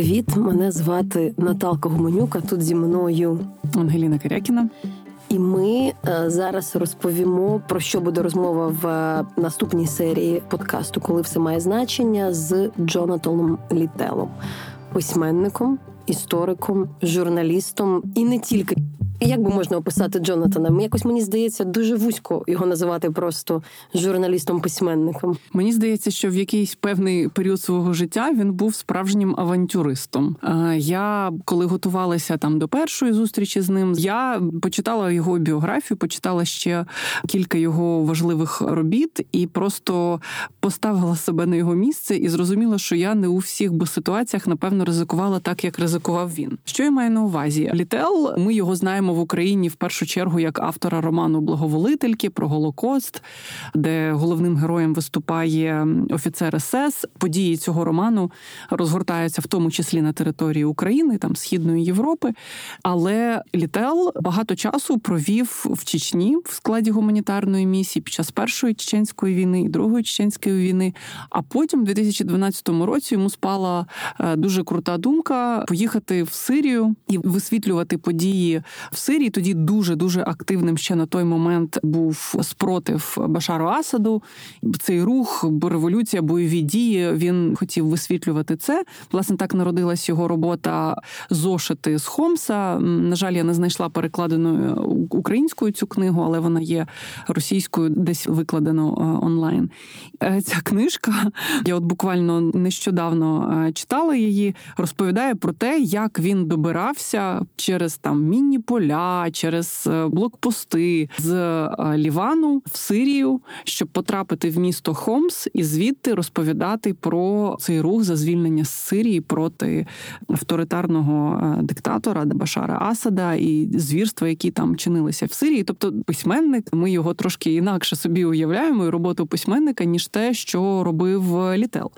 Привіт, мене звати Наталка Гуменюка. Тут зі мною Ангеліна Кирякіна. І ми е, зараз розповімо про що буде розмова в е, наступній серії подкасту, коли все має значення з Джонатаном Літелом, письменником, істориком, журналістом і не тільки. Як би можна описати Джонатана? Якось мені здається дуже вузько його називати просто журналістом-письменником. Мені здається, що в якийсь певний період свого життя він був справжнім авантюристом. Я коли готувалася там до першої зустрічі з ним, я почитала його біографію, почитала ще кілька його важливих робіт і просто поставила себе на його місце і зрозуміла, що я не у всіх би ситуаціях напевно ризикувала так, як ризикував він. Що я маю на увазі? Літел, ми його знаємо знаємо в Україні в першу чергу як автора роману Благоволительки про Голокост, де головним героєм виступає офіцер СС. Події цього роману розгортаються в тому числі на території України, там Східної Європи. Але Літел багато часу провів в Чечні в складі гуманітарної місії під час першої чеченської війни і другої чеченської війни. А потім, у 2012 році, йому спала е, дуже крута думка поїхати в Сирію і висвітлювати події в Сирії. Тоді дуже дуже активним ще на той момент був спротив Башару Асаду. Цей рух, революція, бойові дії. Він хотів висвітлювати це. Власне, так народилась його робота зошити з Хомса. На жаль, я не знайшла перекладеною українською цю книгу, але вона є російською, десь викладено е, онлайн. Е, ця книжка, я от буквально нещодавно е, читала її, розповідає про те, як він добирався через там мінні поля поля, через е, блокпости з е, Лівану в Сирію, щоб потрапити в місто Хомс і звідти розповідати про цей рух за звільнення з Сирії проти авторитарного е, диктатора Башара Асада і звірства, які там чинилися в Сирії. Тобто, письменник, ми його трошки інакше собі уявляємо і роботу письменника ніж те, що робив Літел.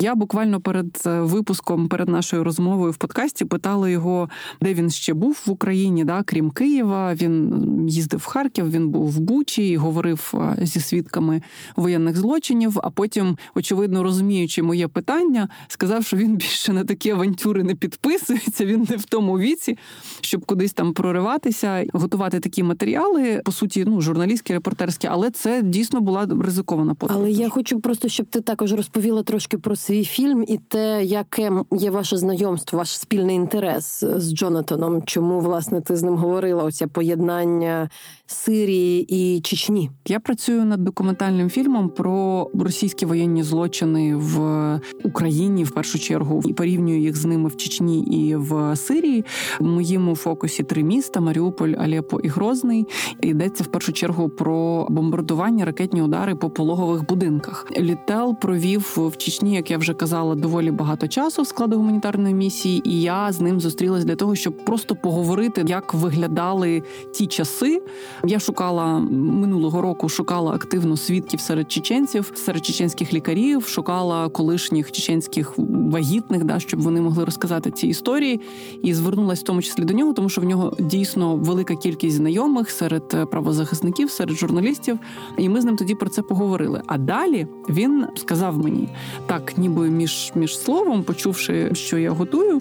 Я буквально перед випуском, перед нашою розмовою в подкасті питала його, де він ще був в Україні. Да, крім Києва. Він їздив в Харків, він був в Бучі і говорив зі свідками воєнних злочинів. А потім, очевидно, розуміючи моє питання, сказав, що він більше на такі авантюри не підписується. Він не в тому віці, щоб кудись там прориватися, готувати такі матеріали. По суті, ну журналістські, репортерські, але це дійсно була ризикована подорож. Але я хочу просто, щоб ти також розповіла трошки про свій фільм і те, яке є ваше знайомство, ваш спільний інтерес з Джонатаном. Чому власне ти з ним говорила оце поєднання Сирії і Чечні. Я працюю над документальним фільмом про російські воєнні злочини в Україні в першу чергу і порівнюю їх з ними в Чечні і в Сирії. В моєму фокусі три міста: Маріуполь, Алепо і Грозний. Йдеться в першу чергу про бомбардування, ракетні удари по пологових будинках. Літел провів в Чечні, як я вже казала, доволі багато часу в складу гуманітарної місії, і я з ним зустрілась для того, щоб просто поговорити, як виглядали ті часи. Я шукала минулого року, шукала активно свідків серед чеченців, серед чеченських лікарів, шукала колишніх чеченських вагітних, да, щоб вони могли розказати ці історії, і звернулася в тому числі до нього, тому що в нього дійсно велика кількість знайомих серед правозахисників, серед журналістів. І ми з ним тоді про це поговорили. А далі він сказав мені так, ніби між між словом, почувши, що я готую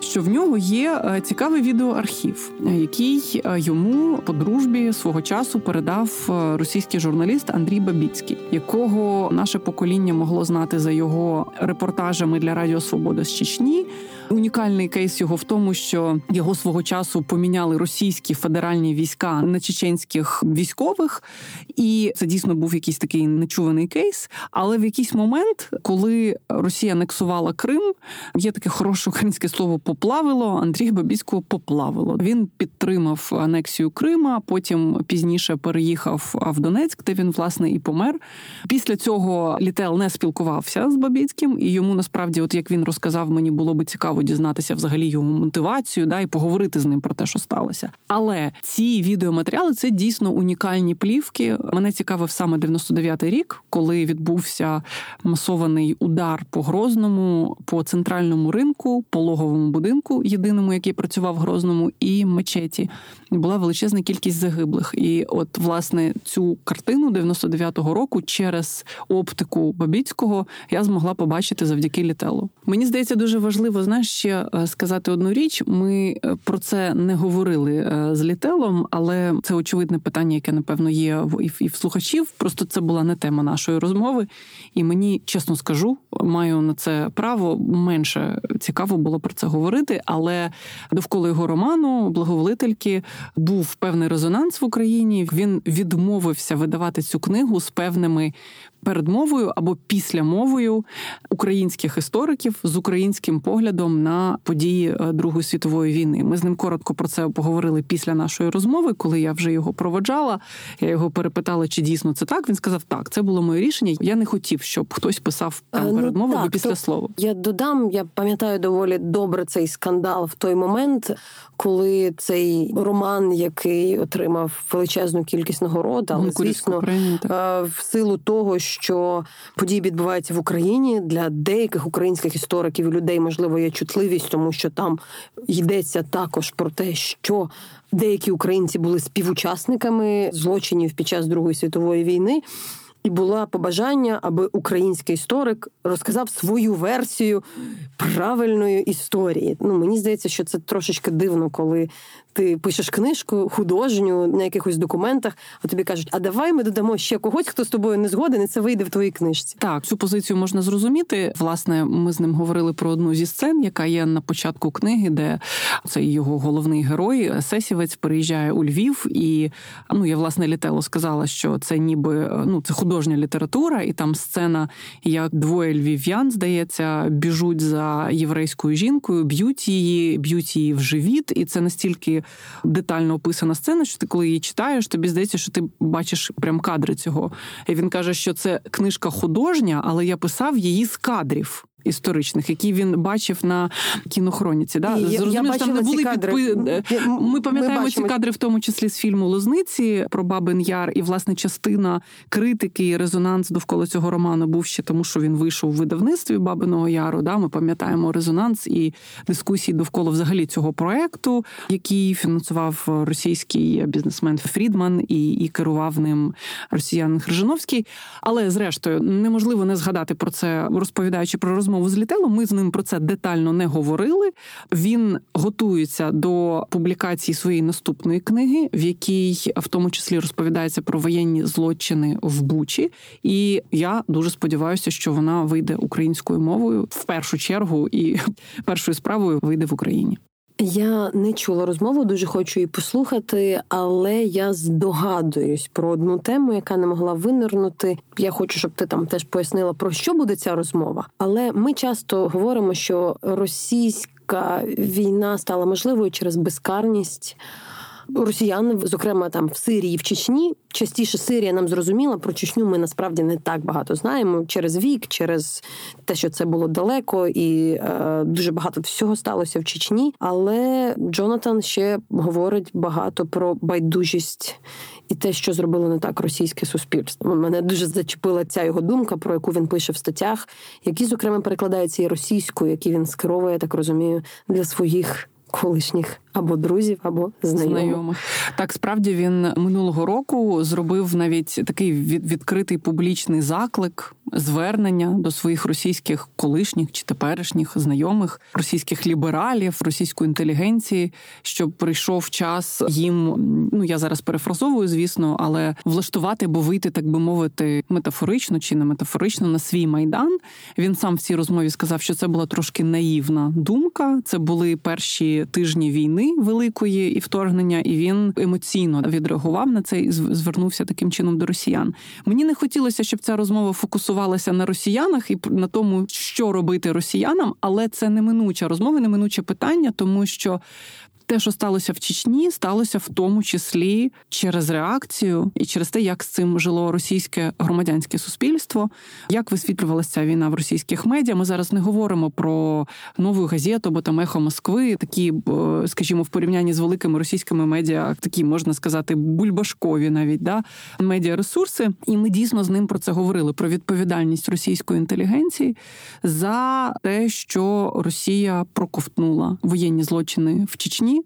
що в нього є е, цікавий відеоархів, е, який е, йому по дружбі свого часу передав російський журналіст Андрій Бабіцький, якого наше покоління могло знати за його репортажами для Радіо Свобода з Чечні. Унікальний кейс його в тому, що його свого часу поміняли російські федеральні війська на чеченських військових, і це дійсно був якийсь такий нечуваний кейс. Але в якийсь момент, коли Росія анексувала Крим, є таке хороше українське слово поплавило. Андрій Бабіцького поплавило. Він підтримав анексію Крима. Потім пізніше переїхав в Донецьк, де він власне і помер. Після цього Літел не спілкувався з Бабіцьким, і йому насправді, от як він розказав, мені було би цікаво дізнатися взагалі його мотивацію, да і поговорити з ним про те, що сталося. Але ці відеоматеріали це дійсно унікальні плівки. Мене цікавив саме 99-й рік, коли відбувся масований удар по Грозному, по центральному ринку, пологовому будинку, єдиному, який працював в Грозному, і мечеті. Була величезна кількість загиблих. І от власне цю картину 99-го року через оптику Бабіцького я змогла побачити завдяки літелу. Мені здається, дуже важливо знаєш, ще е, сказати одну річ. Ми е, про це не говорили е, з літелом, але це очевидне питання, яке напевно є в і в слухачів. Просто це була не тема нашої розмови, і мені чесно скажу, маю на це право менше цікаво було про це говорити. Але довкола його роману, благоволительки, був певний резонанс в Україні. Він відмовився видавати цю книгу з певними передмовою або післямовою українських істориків з українським поглядом на події е, Другої світової війни. Ми з ним коротко про це поговорили після нашої розмови, коли я вже його проводжала. Я його перепитала, чи дійсно це так. Він сказав, так, це було моє рішення. Я не хотів, щоб хтось писав там е, ну, передмову або після слова. Я додам, я пам'ятаю доволі добре цей скандал в той момент, коли цей роман, який отримав величезну кількість нагород, але звісно, е, в силу того, що події відбуваються в Україні для деяких українських істориків і людей, можливо, є чутливість, тому що там йдеться також про те, що деякі українці були співучасниками злочинів під час Другої світової війни. І була побажання, аби український історик розказав свою версію правильної історії. Ну мені здається, що це трошечки дивно, коли ти пишеш книжку художню на якихось документах, а тобі кажуть, а давай ми додамо ще когось, хто з тобою не згоден, і це вийде в твоїй книжці. Так, цю позицію можна зрозуміти. Власне, ми з ним говорили про одну зі сцен, яка є на початку книги, де цей його головний герой Сесівець переїжджає у Львів, і ну я власне літело сказала, що це ніби ну це художня література, і там сцена, як двоє львів'ян, здається, біжуть за єврейською жінкою, б'ють її, б'ють її в живіт, і це настільки детально описана сцена, що ти, коли її читаєш, тобі здається, що ти бачиш прям кадри цього. І він каже, що це книжка художня, але я писав її з кадрів історичних, які він бачив на кінохроніці. Да? Зрозуміло, там не були підпи... Ми пам'ятаємо ми ці кадри, в тому числі з фільму Лозниці про Бабин Яр, і власне частина критики і резонанс довкола цього роману був ще тому, що він вийшов у видавництві Бабиного Яру. Да? Ми пам'ятаємо резонанс і дискусії довкола взагалі цього проекту, який фінансував російський бізнесмен Фрідман і і керував ним росіянин Хржиновський. Але зрештою неможливо не згадати про це, розповідаючи про розмову розмову з Літело. Ми з ним про це детально не говорили. Він готується до публікації своєї наступної книги, в якій в тому числі розповідається про воєнні злочини в Бучі. І я дуже сподіваюся, що вона вийде українською мовою в першу чергу і першою справою вийде в Україні. Я не чула розмову, дуже хочу її послухати, але я здогадуюсь про одну тему, яка не могла винирнути. Я хочу, щоб ти там теж пояснила, про що буде ця розмова. Але ми часто говоримо, що російська війна стала можливою через безкарність росіян, зокрема там в Сирії, в Чечні. Частіше Сирія нам зрозуміла про Чечню. Ми насправді не так багато знаємо через вік, через те, що це було далеко, і е, дуже багато всього сталося в Чечні. Але Джонатан ще говорить багато про байдужість. І те, що зробило не так російське суспільство, мене дуже зачепила ця його думка, про яку він пише в статтях, які зокрема перекладаються і російською, які він скеровує, я так розумію, для своїх колишніх або друзів, або знайомих. знайомих. Так справді він минулого року зробив навіть такий відкритий публічний заклик звернення до своїх російських колишніх чи теперішніх знайомих, російських лібералів, російської інтелігенції, щоб прийшов час їм. Ну я зараз перефразовую, звісно, але влаштувати або вийти, так би мовити, метафорично чи не метафорично на свій майдан. Він сам в цій розмові сказав, що це була трошки наївна думка. Це були перші тижні війни великої і вторгнення, і він емоційно відреагував на це і звернувся таким чином до росіян. Мені не хотілося, щоб ця розмова фокусувалася на росіянах і на тому, що робити росіянам, але це неминуча розмова, неминуче питання, тому що те, що сталося в Чечні, сталося в тому числі через реакцію і через те, як з цим жило російське громадянське суспільство, як висвітлювалася війна в російських медіа. Ми зараз не говоримо про нову газету або там ехо Москви, такі, скажімо, в порівнянні з великими російськими медіа, такі можна сказати, бульбашкові навіть да медіаресурси. І ми дійсно з ним про це говорили: про відповідальність російської інтелігенції за те, що Росія проковтнула воєнні злочини в Чечні.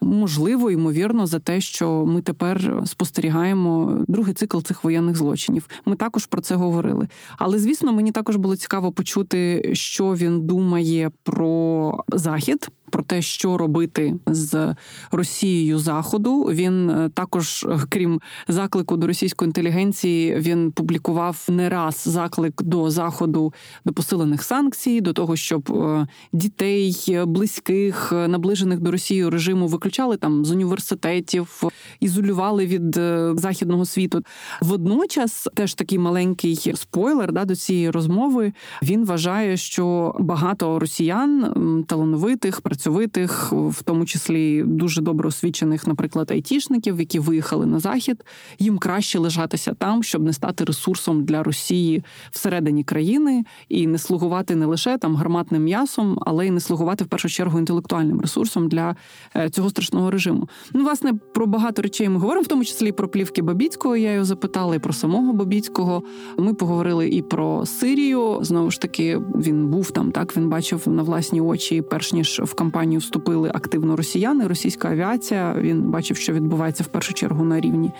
Можливо, ймовірно, за те, що ми тепер спостерігаємо другий цикл цих воєнних злочинів. Ми також про це говорили. Але звісно, мені також було цікаво почути, що він думає про захід про те, що робити з Росією Заходу. Він е, також, е, крім заклику до російської інтелігенції, він публікував не раз заклик до заходу до посилених санкцій, до того, щоб е, дітей близьких, наближених до Росії режиму виключали там з університетів, ізолювали від західного світу. Водночас, теж такий маленький спойлер да, до цієї розмови. Він вважає, що багато росіян талановитих працьовитих, в тому числі дуже добре освічених, наприклад, айтішників, які виїхали на захід. Їм краще лежатися там, щоб не стати ресурсом для Росії всередині країни і не слугувати не лише там гарматним м'ясом, але й не слугувати в першу чергу інтелектуальним ресурсом для е, цього страшного режиму. Ну, власне, про багато речей ми говоримо, в тому числі і про плівки Бабіцького. Я його запитала, і про самого Бабіцького. Ми поговорили і про Сирію. Знову ж таки, він був там. Так він бачив на власні очі, перш ніж в кампанію вступили активно росіяни, російська авіація. Він бачив, що відбувається в першу чергу на рівні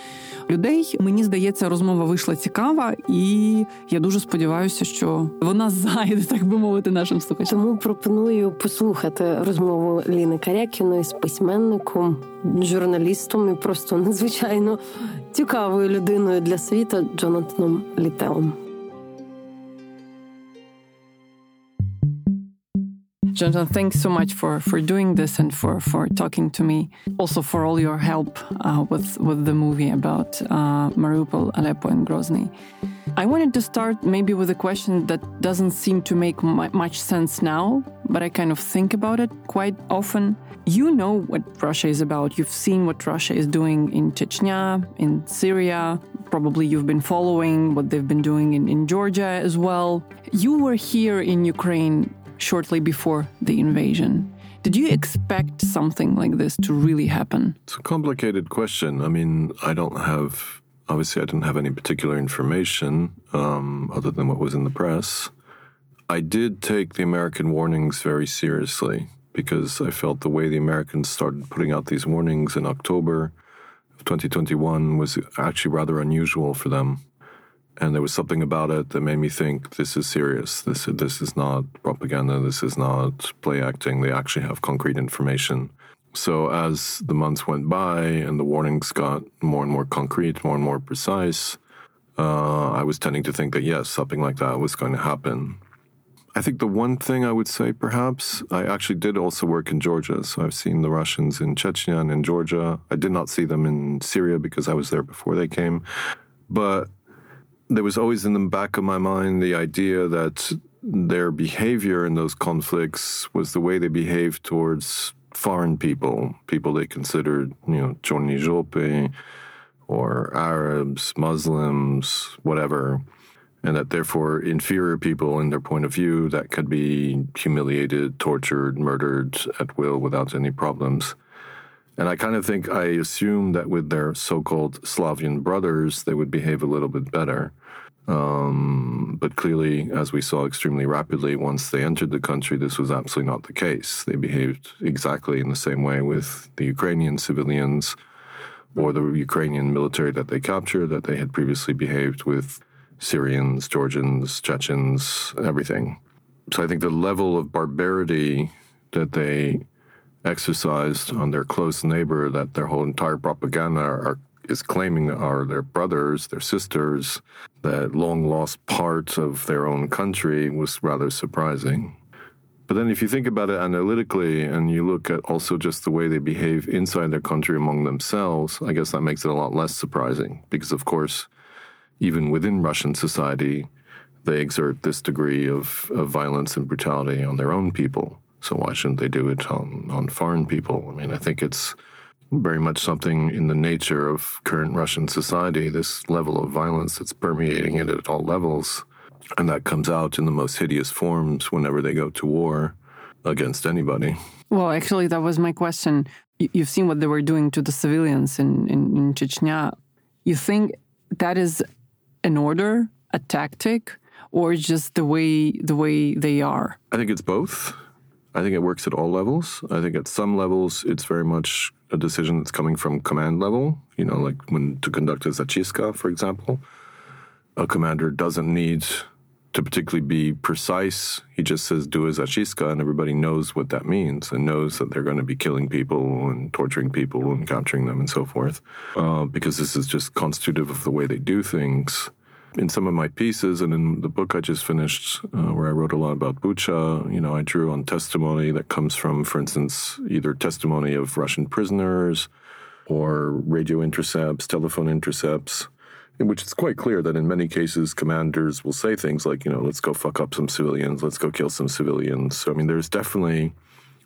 людей. Мені здається, розмова вийшла цікава, і я дуже сподіваюся, що вона зайде, так би мовити, нашим слухачам. Тому пропоную послухати розмову Ліни Карякіної з письменником, журналістом і просто надзвичайно цікавою людиною для світу Джонатаном Літелом. Jonathan, thanks so much for, for doing this and for, for talking to me. Also for all your help uh, with, with the movie about uh, Mariupol, Aleppo, and Grozny. I wanted to start maybe with a question that doesn't seem to make much sense now, but I kind of think about it quite often. You know what Russia is about. You've seen what Russia is doing in Chechnya, in Syria. Probably you've been following what they've been doing in, in Georgia as well. You were here in Ukraine shortly before the invasion. Did you expect something like this to really happen? It's a complicated question. I mean, I don't have, obviously, I didn't have any particular information um, other than what was in the press. I did take the American warnings very seriously because I felt the way the Americans started putting out these warnings in October of 2021 was actually rather unusual for them and there was something about it that made me think this is serious. This this is not propaganda. This is not play acting. They actually have concrete information. So as the months went by and the warnings got more and more concrete, more and more precise, uh, I was tending to think that yes, something like that was going to happen. I think the one thing I would say, perhaps, I actually did also work in Georgia. So I've seen the Russians in Chechnya and in Georgia. I did not see them in Syria because I was there before they came. But there was always in the back of my mind the idea that their behavior in those conflicts was the way they behaved towards foreign people, people they considered, you know, Chorni Jope or Arabs, Muslims, whatever, and that therefore inferior people in their point of view that could be humiliated, tortured, murdered at will without any problems. And I kind of think I assumed that with their so called Slavian brothers, they would behave a little bit better. Um, but clearly, as we saw extremely rapidly, once they entered the country, this was absolutely not the case. They behaved exactly in the same way with the Ukrainian civilians or the Ukrainian military that they captured, that they had previously behaved with Syrians, Georgians, Chechens, everything. So I think the level of barbarity that they exercised on their close neighbor, that their whole entire propaganda are is claiming are their brothers, their sisters, that long lost part of their own country was rather surprising. But then, if you think about it analytically and you look at also just the way they behave inside their country among themselves, I guess that makes it a lot less surprising because, of course, even within Russian society, they exert this degree of, of violence and brutality on their own people. So why shouldn't they do it on, on foreign people? I mean, I think it's very much something in the nature of current Russian society, this level of violence that's permeating it at all levels. And that comes out in the most hideous forms whenever they go to war against anybody. Well, actually, that was my question. You've seen what they were doing to the civilians in, in, in Chechnya. You think that is an order, a tactic, or just the way the way they are? I think it's both. I think it works at all levels. I think at some levels it's very much a decision that's coming from command level. You know, like when to conduct a zachistka, for example, a commander doesn't need to particularly be precise. He just says do a zachistka, and everybody knows what that means and knows that they're going to be killing people and torturing people and capturing them and so forth, uh, because this is just constitutive of the way they do things in some of my pieces and in the book I just finished, uh, where I wrote a lot about Bucha, you know, I drew on testimony that comes from, for instance, either testimony of Russian prisoners or radio intercepts, telephone intercepts, in which it's quite clear that in many cases commanders will say things like, you know, let's go fuck up some civilians, let's go kill some civilians. So, I mean, there's definitely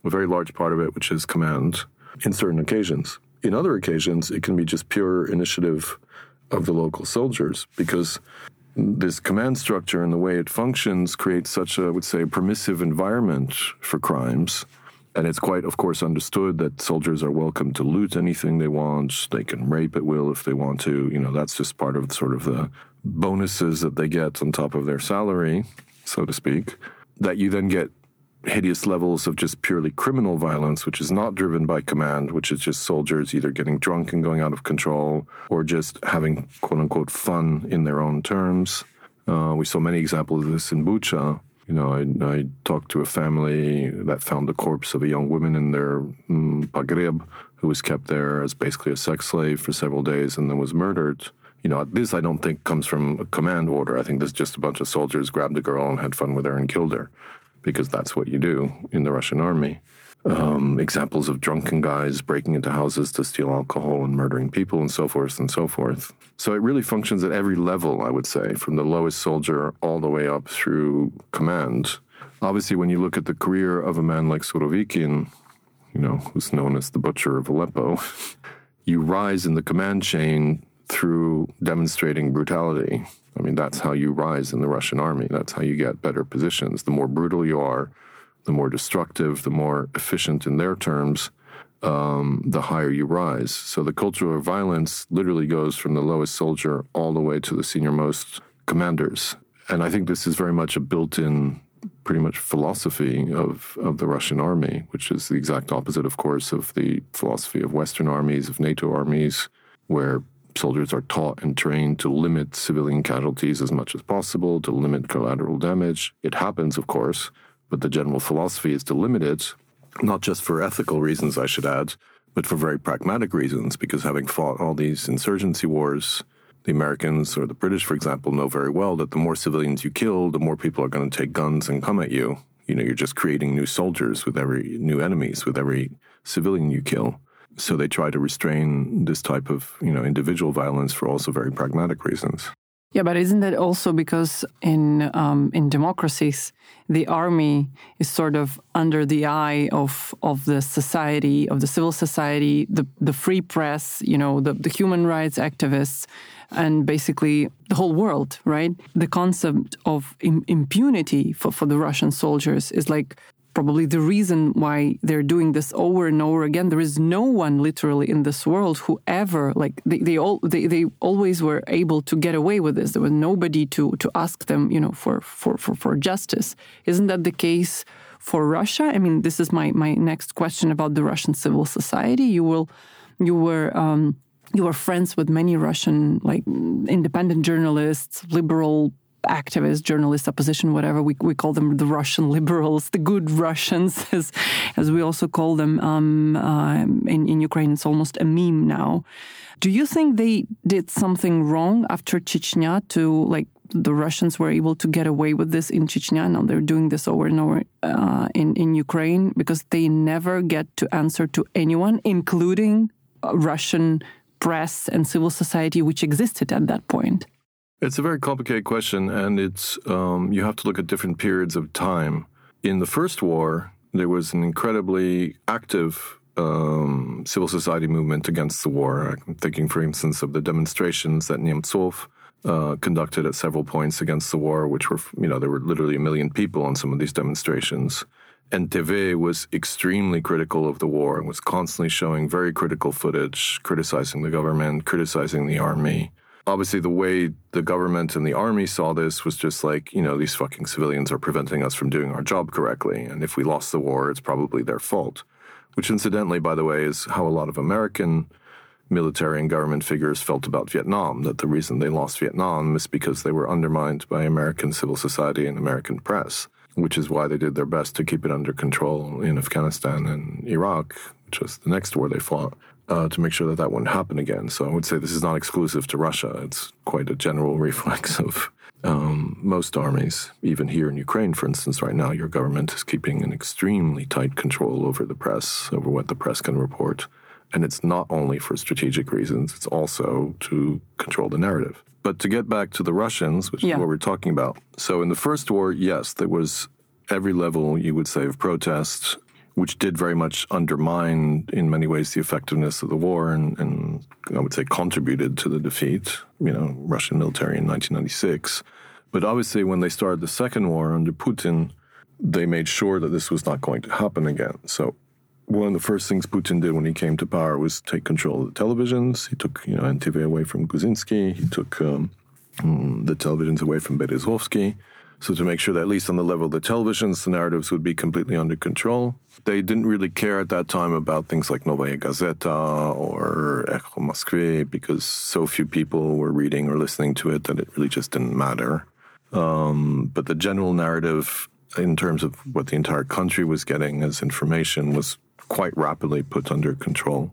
a very large part of it which is command in certain occasions. In other occasions, it can be just pure initiative of the local soldiers because this command structure and the way it functions creates such a, I would say, permissive environment for crimes. And it's quite, of course, understood that soldiers are welcome to loot anything they want. They can rape at will if they want to. You know, that's just part of sort of the bonuses that they get on top of their salary, so to speak. That you then get hideous levels of just purely criminal violence, which is not driven by command, which is just soldiers either getting drunk and going out of control or just having quote unquote fun in their own terms. Uh, we saw many examples of this in Bucha. You know, I, I, talked to a family that found the corpse of a young woman in their mm, who was kept there as basically a sex slave for several days and then was murdered. You know, this I don't think comes from a command order. I think this is just a bunch of soldiers grabbed a girl and had fun with her and killed her because that's what you do in the Russian army. Um, examples of drunken guys breaking into houses to steal alcohol and murdering people and so forth and so forth. So it really functions at every level, I would say, from the lowest soldier all the way up through command. Obviously, when you look at the career of a man like Surovikin, you know, who's known as the butcher of Aleppo, you rise in the command chain through demonstrating brutality. I mean, that's how you rise in the Russian army. That's how you get better positions. The more brutal you are, the more destructive, the more efficient in their terms, um, the higher you rise. So the culture of violence literally goes from the lowest soldier all the way to the senior-most commanders. And I think this is very much a built in, pretty much philosophy of, of the Russian army, which is the exact opposite, of course, of the philosophy of Western armies, of NATO armies, where soldiers are taught and trained to limit civilian casualties as much as possible, to limit collateral damage. It happens, of course, but the general philosophy is to limit it, not just for ethical reasons, I should add, but for very pragmatic reasons, because having fought all these insurgency wars, the Americans or the British, for example, know very well that the more civilians you kill, the more people are going to take guns and come at you. You know, you're just creating new soldiers with every new enemies with every civilian you kill. So they try to restrain this type of, you know, individual violence for also very pragmatic reasons. Yeah, but isn't that also because in um, in democracies, the army is sort of under the eye of of the society, of the civil society, the the free press, you know, the, the human rights activists, and basically the whole world, right? The concept of impunity for, for the Russian soldiers is like probably the reason why they're doing this over and over again. There is no one literally in this world who ever like they, they all they, they always were able to get away with this. There was nobody to to ask them, you know, for for for, for justice. Isn't that the case for Russia? I mean, this is my my next question about the Russian civil society. You will you were um, you were friends with many Russian like independent journalists, liberal activists, journalists, opposition, whatever. We, we call them the Russian liberals, the good Russians, as, as we also call them um, uh, in, in Ukraine. It's almost a meme now. Do you think they did something wrong after Chechnya to like the Russians were able to get away with this in Chechnya. Now they're doing this over and over uh, in in Ukraine because they never get to answer to anyone, including uh, Russian press and civil society, which existed at that point. It's a very complicated question, and it's um, you have to look at different periods of time. In the first war, there was an incredibly active um, civil society movement against the war. I'm thinking, for instance, of the demonstrations that Nemtsov uh, conducted at several points against the war, which were, you know, there were literally a million people on some of these demonstrations. NTV was extremely critical of the war and was constantly showing very critical footage, criticizing the government, criticizing the army. Obviously, the way the government and the army saw this was just like, you know, these fucking civilians are preventing us from doing our job correctly. And if we lost the war, it's probably their fault. Which, incidentally, by the way, is how a lot of American military and government figures felt about Vietnam, that the reason they lost Vietnam is because they were undermined by American civil society and American press which is why they did their best to keep it under control in Afghanistan and Iraq, which was the next war they fought, uh, to make sure that that wouldn't happen again. So I would say this is not exclusive to Russia. It's quite a general reflex of um, most armies. Even here in Ukraine, for instance, right now, your government is keeping an extremely tight control over the press, over what the press can report. And it's not only for strategic reasons, it's also to control the narrative. But to get back to the Russians, which yeah. is what we're talking about. So in the first war, yes, there was every level, you would say, of protest, which did very much undermine, in many ways, the effectiveness of the war and, and I would say contributed to the defeat, you know, Russian military in 1996. But obviously, when they started the second war under Putin, they made sure that this was not going to happen again. So one of the first things Putin did when he came to power was take control of the televisions. He took, you know, NTV away from Gusinsky. He took um, mm, the televisions away from Berezovsky. So to make sure that at least on the level of the televisions, the narratives would be completely under control. They didn't really care at that time about things like Novaya Gazeta or Echo Moskvy because so few people were reading or listening to it that it really just didn't matter. Um, but the general narrative in terms of what the entire country was getting as information was quite rapidly put under control.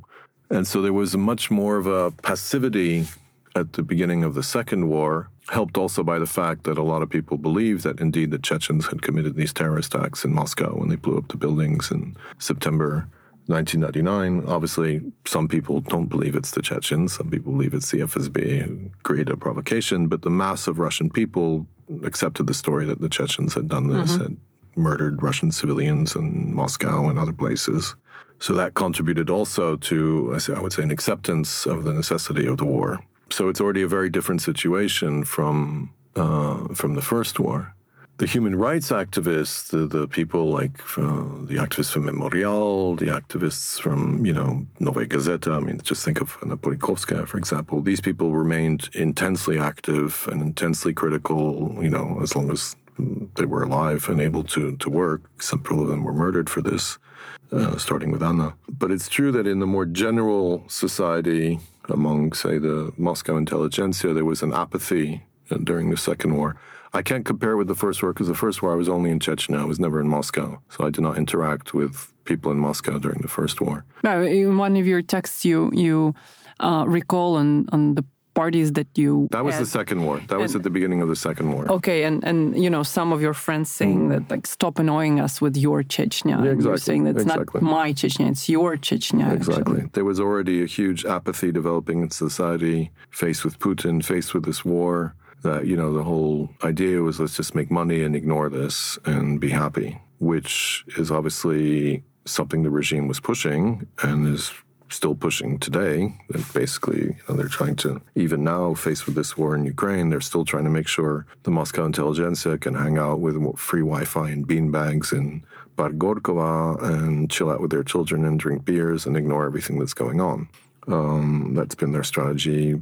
And so there was much more of a passivity at the beginning of the Second War, helped also by the fact that a lot of people believed that indeed the Chechens had committed these terrorist acts in Moscow when they blew up the buildings in September 1999. Obviously, some people don't believe it's the Chechens. Some people believe it's the FSB who created a provocation. But the mass of Russian people accepted the story that the Chechens had done this, mm-hmm. had murdered Russian civilians in Moscow and other places. So that contributed also to, I would say, an acceptance of the necessity of the war. So it's already a very different situation from uh, from the first war. The human rights activists, the, the people like uh, the activists from Memorial, the activists from, you know, Novaya Gazeta, I mean, just think of Anna Politkovskaya, for example. These people remained intensely active and intensely critical, you know, as long as they were alive and able to, to work. Several of them were murdered for this, uh, starting with Anna. But it's true that in the more general society, among, say, the Moscow intelligentsia, there was an apathy uh, during the Second War. I can't compare with the First War because the First War I was only in Chechnya. I was never in Moscow. So I did not interact with people in Moscow during the First War. No, in one of your texts, you, you uh, recall on, on the parties that you that was had. the second war that was at the beginning of the second war okay and and you know some of your friends saying mm. that like stop annoying us with your chechnya yeah, exactly. saying that it's exactly. not my chechnya it's your chechnya exactly actually. there was already a huge apathy developing in society faced with putin faced with this war that you know the whole idea was let's just make money and ignore this and be happy which is obviously something the regime was pushing and is still pushing today. And basically, you know, they're trying to, even now, faced with this war in Ukraine, they're still trying to make sure the Moscow intelligentsia can hang out with free Wi Fi and beanbags in Park Gorkogo and chill out with their children and drink beers and ignore everything that's going on. Um, that's been their strategy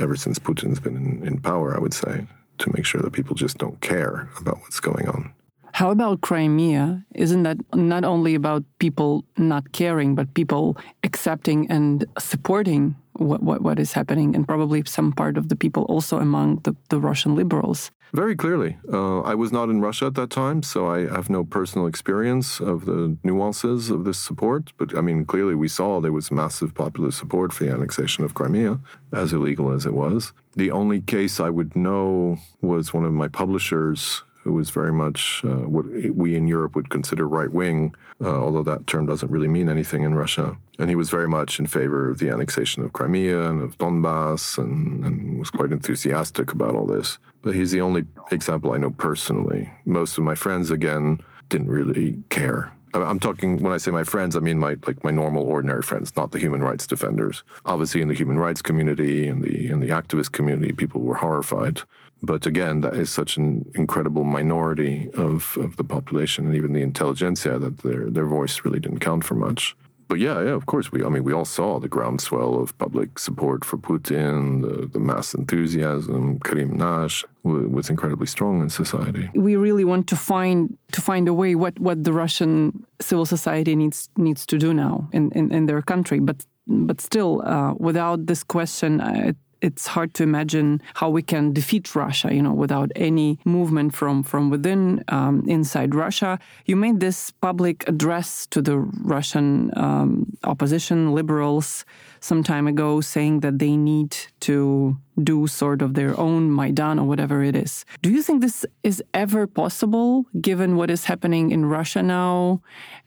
ever since Putin's been in, in power, I would say, to make sure that people just don't care about what's going on. How about Crimea? Isn't that not only about people not caring, but people accepting and supporting what, what, what is happening, and probably some part of the people also among the, the Russian liberals? Very clearly. Uh, I was not in Russia at that time, so I have no personal experience of the nuances of this support. But I mean, clearly we saw there was massive popular support for the annexation of Crimea, as illegal as it was. The only case I would know was one of my publishers who was very much uh, what we in Europe would consider right wing, uh, although that term doesn't really mean anything in Russia. And he was very much in favor of the annexation of Crimea and of Donbass and, and was quite enthusiastic about all this. But he's the only example I know personally. Most of my friends, again, didn't really care I'm talking when I say my friends, I mean my like my normal, ordinary friends, not the human rights defenders. Obviously, in the human rights community and the in the activist community, people were horrified. But again, that is such an incredible minority of, of the population and even the intelligentsia that their their voice really didn't count for much but yeah, yeah, of course. We, I mean, we all saw the groundswell of public support for Putin, the, the mass enthusiasm. Krymnash was incredibly strong in society. We really want to find to find a way what, what the Russian civil society needs needs to do now in, in, in their country. But but still, uh, without this question, it's hard to imagine how we can defeat Russia, you know, without any movement from from within um, inside Russia. You made this public address to the Russian um, opposition liberals some time ago, saying that they need to do sort of their own Maidan or whatever it is. Do you think this is ever possible, given what is happening in Russia now,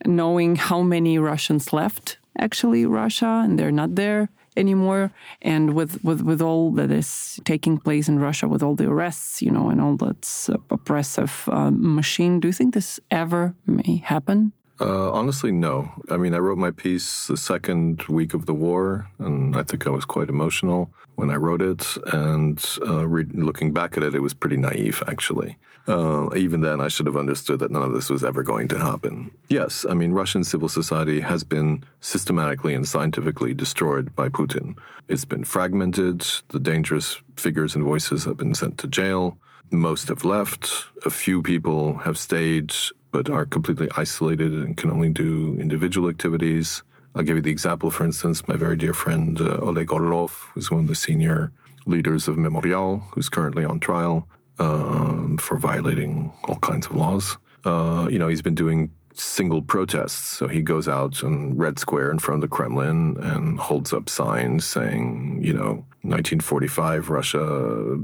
knowing how many Russians left actually Russia and they're not there? Anymore. And with, with, with all that is taking place in Russia, with all the arrests, you know, and all that oppressive uh, machine, do you think this ever may happen? Uh, honestly, no. I mean, I wrote my piece the second week of the war, and I think I was quite emotional when I wrote it. And uh, re- looking back at it, it was pretty naive, actually. Uh, even then, I should have understood that none of this was ever going to happen. Yes, I mean, Russian civil society has been systematically and scientifically destroyed by Putin. It's been fragmented, the dangerous figures and voices have been sent to jail. Most have left. A few people have stayed, but are completely isolated and can only do individual activities. I'll give you the example, for instance, my very dear friend uh, Oleg Orlov, who's one of the senior leaders of Memorial, who's currently on trial um, for violating all kinds of laws. Uh, you know, he's been doing single protests. So he goes out in Red Square in front of the Kremlin and holds up signs saying, you know, 1945, Russia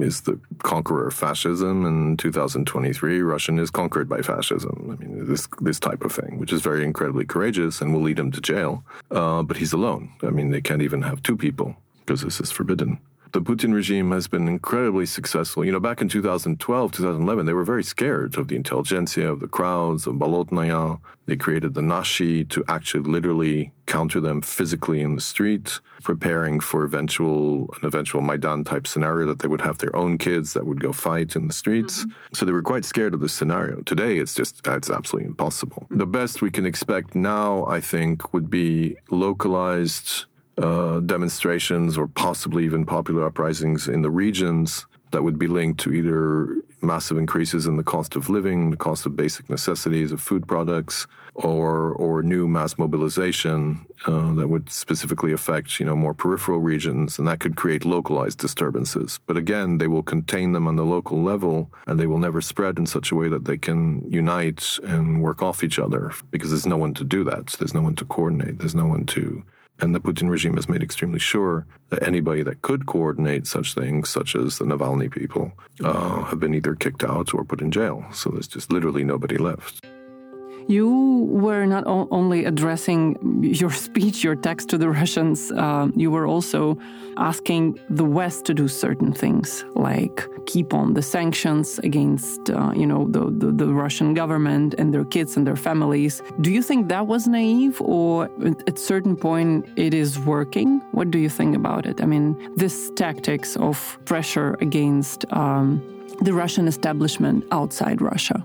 is the conqueror of fascism, and 2023, Russia is conquered by fascism. I mean, this this type of thing, which is very incredibly courageous and will lead him to jail. Uh, but he's alone. I mean, they can't even have two people because this is forbidden the Putin regime has been incredibly successful. You know, back in 2012, 2011, they were very scared of the intelligentsia, of the crowds, of Bolotnaya. They created the Nashi to actually literally counter them physically in the street, preparing for eventual an eventual Maidan type scenario that they would have their own kids that would go fight in the streets. Mm-hmm. So they were quite scared of this scenario. Today, it's just it's absolutely impossible. The best we can expect now, I think, would be localized uh, demonstrations or possibly even popular uprisings in the regions that would be linked to either massive increases in the cost of living, the cost of basic necessities of food products, or or new mass mobilization uh, that would specifically affect you know more peripheral regions, and that could create localized disturbances. But again, they will contain them on the local level, and they will never spread in such a way that they can unite and work off each other because there's no one to do that. So There's no one to coordinate. There's no one to and the Putin regime has made extremely sure that anybody that could coordinate such things, such as the Navalny people, uh, have been either kicked out or put in jail. So there's just literally nobody left you were not only addressing your speech, your text to the Russians, uh, you were also asking the West to do certain things, like keep on the sanctions against, uh, you know, the, the, the, Russian government and their kids and their families. Do you think that was naive, or at certain point it is working? What do you think about it? I mean, this tactics of pressure against um, the Russian establishment outside Russia.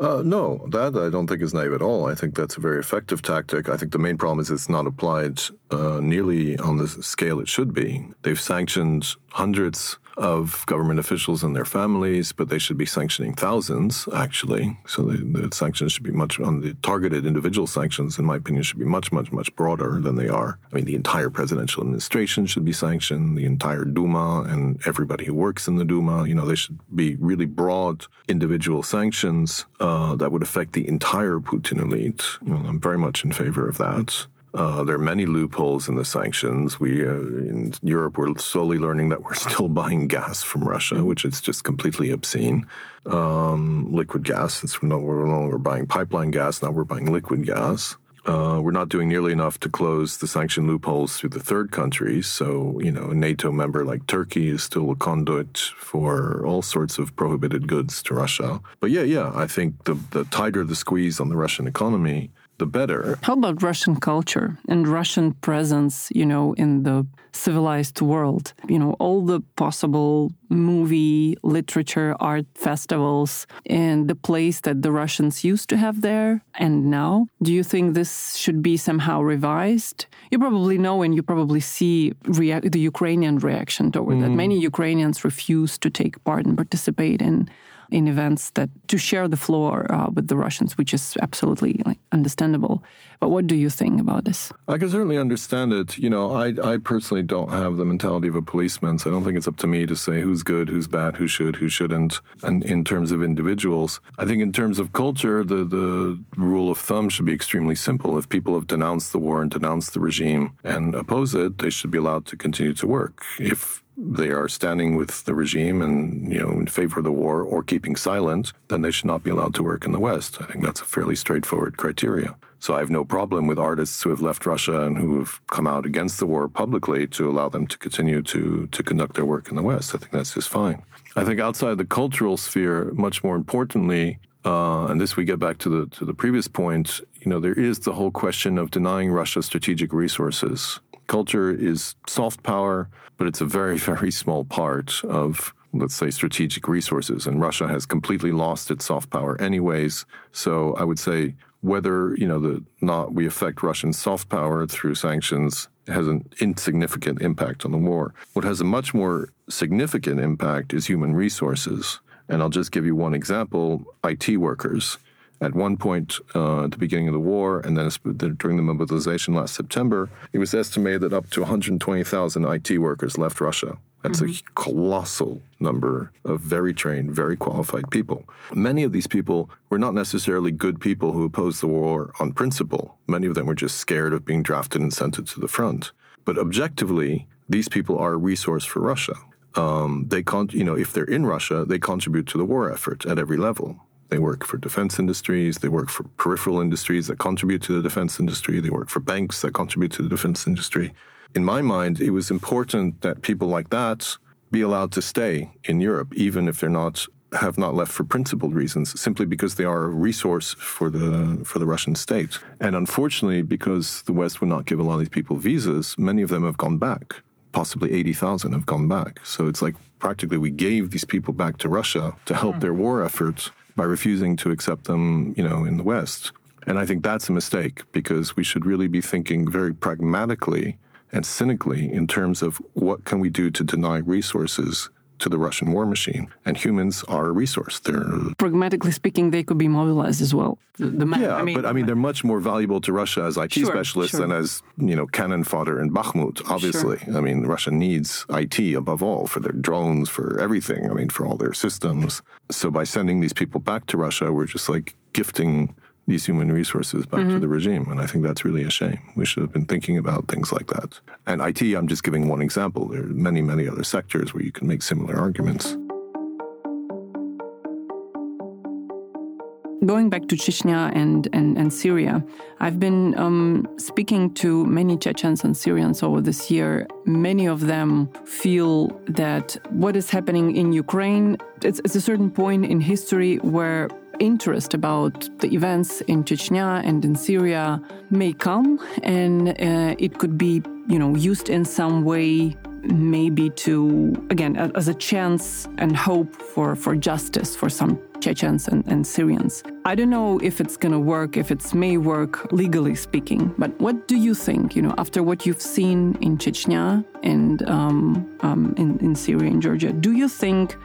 Uh, no, that I don't think is naive at all. I think that's a very effective tactic. I think the main problem is it's not applied uh, nearly on the scale it should be. They've sanctioned hundreds of government officials and their families, but they should be sanctioning thousands, actually. So the, the, sanctions should be much on the targeted individual sanctions, in my opinion, should be much, much, much broader than they are. I mean, the entire presidential administration should be sanctioned, the entire Duma and everybody who works in the Duma. You know, they should be really broad individual sanctions uh, that would affect the entire Putin elite. You know, I'm very much in favor of that. Uh, there are many loopholes in the sanctions. We uh, in Europe we're slowly learning that we're still buying gas from Russia, which is just completely obscene. Um, liquid gas. It's no, we're no longer buying pipeline gas. Now we're buying liquid gas. Uh, we're not doing nearly enough to close the sanction loopholes through the third countries. So, you know, a NATO member like Turkey is still a conduit for all sorts of prohibited goods to Russia. But yeah, yeah, I think the, the tighter the squeeze on the Russian economy, the better. How about Russian culture and Russian presence, you know, in the civilized world? You know, all the possible movie, literature, art festivals, and the place that the Russians used to have there and now. Do you think this should be somehow revised? You probably know and you probably see the Ukrainian reaction toward mm. that. Many Ukrainians refuse to take part and participate in in events that to share the floor uh, with the Russians, which is absolutely like, understandable. But what do you think about this? I can certainly understand it. You know, I, I personally don't have the mentality of a policeman, so I don't think it's up to me to say who's good, who's bad, who should, who shouldn't. And in terms of individuals, I think in terms of culture, the, the rule of thumb should be extremely simple. If people have denounced the war and denounced the regime and oppose it, they should be allowed to continue to work. If they are standing with the regime and you know in favor of the war or keeping silent, then they should not be allowed to work in the West. I think that's a fairly straightforward criteria. So I have no problem with artists who have left Russia and who have come out against the war publicly to allow them to continue to to conduct their work in the West. I think that's just fine. I think outside the cultural sphere, much more importantly, uh, and this we get back to the to the previous point. You know, there is the whole question of denying Russia strategic resources. Culture is soft power but it's a very, very small part of, let's say, strategic resources. And Russia has completely lost its soft power, anyways. So I would say whether you know the not we affect Russian soft power through sanctions has an insignificant impact on the war. What has a much more significant impact is human resources. And I'll just give you one example: IT workers at one point uh, at the beginning of the war, and then during the mobilization last September, it was estimated that up to 120,000 IT workers left Russia. That's mm-hmm. a colossal number of very trained, very qualified people. Many of these people were not necessarily good people who opposed the war on principle. Many of them were just scared of being drafted and sent to the front. But objectively, these people are a resource for Russia. Um, they con- you know, if they're in Russia, they contribute to the war effort at every level. They work for defense industries. They work for peripheral industries that contribute to the defense industry. They work for banks that contribute to the defense industry. In my mind, it was important that people like that be allowed to stay in Europe, even if they're not have not left for principled reasons, simply because they are a resource for the for the Russian state. And unfortunately, because the West would not give a lot of these people visas, many of them have gone back. Possibly eighty thousand have gone back. So it's like practically we gave these people back to Russia to help mm. their war efforts by refusing to accept them, you know, in the West. And I think that's a mistake because we should really be thinking very pragmatically and cynically in terms of what can we do to deny resources to the Russian war machine. And humans are a resource. They're pragmatically speaking, they could be mobilized as well. The, the man, yeah, I mean, but I mean, they're much more valuable to Russia as IT sure, specialists sure. than as you know cannon fodder in Bakhmut. Obviously, sure. I mean, Russia needs IT above all for their drones, for everything. I mean, for all their systems. So by sending these people back to Russia, we're just like gifting these human resources back mm-hmm. to the regime. And I think that's really a shame. We should have been thinking about things like that. And IT, I'm just giving one example. There are many, many other sectors where you can make similar arguments. Going back to Chechnya and, and, and Syria, I've been um, speaking to many Chechens and Syrians over this year. Many of them feel that what is happening in Ukraine, it's, it's a certain point in history where interest about the events in Chechnya and in Syria may come, and uh, it could be, you know, used in some way, maybe to again as a chance and hope for for justice for some Chechens and, and Syrians. I don't know if it's going to work, if it may work legally speaking, but what do you think, you know, after what you've seen in Chechnya and um, um, in, in Syria and Georgia? Do you think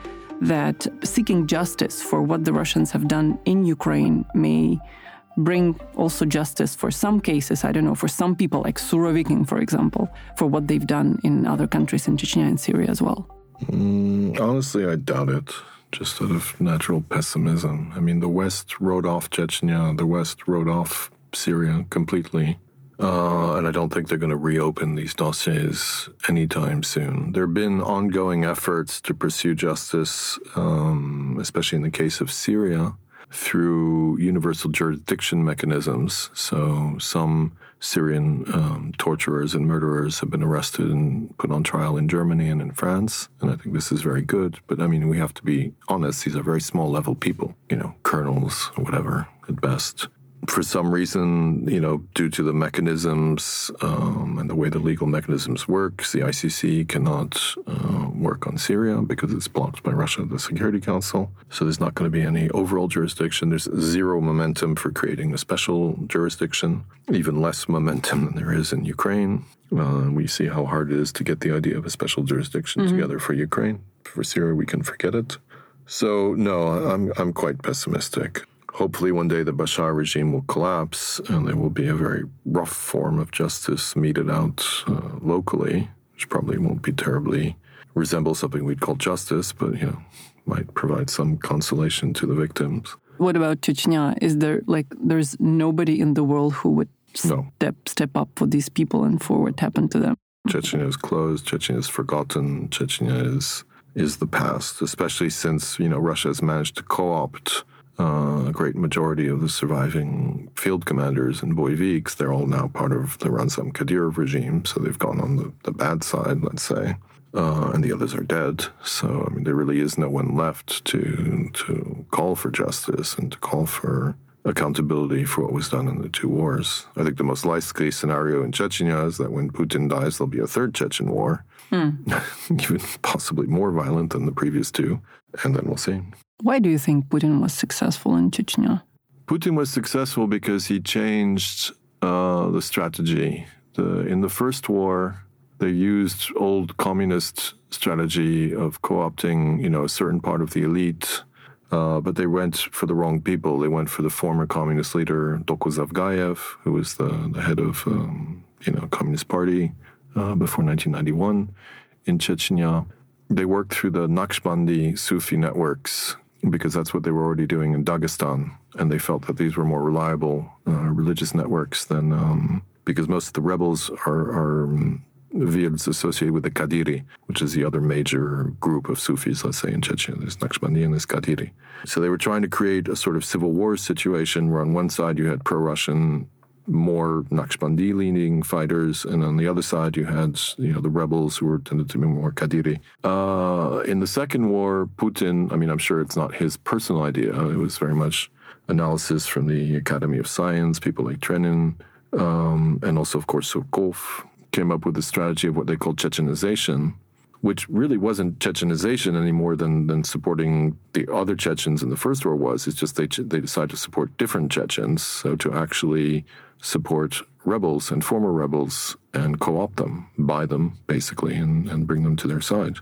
that seeking justice for what the Russians have done in Ukraine may bring also justice for some cases, I don't know, for some people like Surovikin, for example, for what they've done in other countries in Chechnya and Syria as well? Mm, honestly, I doubt it. Just out of natural pessimism. I mean, the West wrote off Chechnya, the West wrote off Syria completely. Uh, and I don't think they're going to reopen these dossiers anytime soon. There have been ongoing efforts to pursue justice, um, especially in the case of Syria. through universal jurisdiction mechanisms. So some Syrian um, torturers and murderers have been arrested and put on trial in Germany and in France. And I think this is very good. But I mean, we have to be honest, these are very small level people, you know, colonels or whatever at best for some reason, you know, due to the mechanisms um, and the way the legal mechanisms work, the ICC cannot uh, work on Syria because it's blocked by Russia, the Security Council. So there's not going to be any overall jurisdiction. There's zero momentum for creating a special jurisdiction, even less momentum than there is in Ukraine. Uh, we see how hard it is to get the idea of a special jurisdiction mm-hmm. together for Ukraine. For Syria, we can forget it. So no, I'm I'm quite pessimistic hopefully one day the Bashar regime will collapse and there will be a very rough form of justice meted out uh, locally, which probably won't be terribly resemble something we'd call justice, but you know, might provide some consolation to the victims. What about Chechnya? Is there like there's nobody in the world who would no. step step up for these people and for what happened to them? Chechnya is closed. Chechnya is forgotten. Chechnya is is the past, especially since you know Russia has managed to co-opt uh, a great majority of the surviving field commanders and Boyviks, they're all now part of the Ramzan Kadyrov regime, so they've gone on the, the bad side, let's say. Uh, and the others are dead. So, I mean, there really is no one left to to call for justice and to call for accountability for what was done in the two wars. I think the most likely scenario in Chechnya is that when Putin dies, there'll be a third Chechen war, hmm. even possibly more violent than the previous two, and then we'll see. Why do you think Putin was successful in Chechnya? Putin was successful because he changed uh, the strategy. The, in the first war, they used old communist strategy of co-opting, you know, a certain part of the elite, uh, but they went for the wrong people. They went for the former communist leader Zavgaev, who was the, the head of, um, you know, Communist Party uh, before 1991 in Chechnya. They worked through the Naqshbandi Sufi networks because that's what they were already doing in Dagestan, and they felt that these were more reliable uh, religious networks than um, because most of the rebels are, are um, associated with the Kadiri, which is the other major group of Sufis, let's say in Chechnya. There's Naqshbandi and there's Kadiri. So they were trying to create a sort of civil war situation where on one side you had pro-Russian more Naqshbandi leaning fighters, and on the other side you had you know the rebels who were tended to be more Kadiri. Uh, in the second war, Putin. I mean, I'm sure it's not his personal idea. It was very much analysis from the Academy of Science, people like Trenin, um, and also of course Surkov came up with the strategy of what they called Chechenization, which really wasn't Chechenization any more than, than supporting the other Chechens in the First War was. It's just they, they decided to support different Chechens, so to actually support rebels and former rebels and co opt them, buy them, basically, and, and bring them to their side.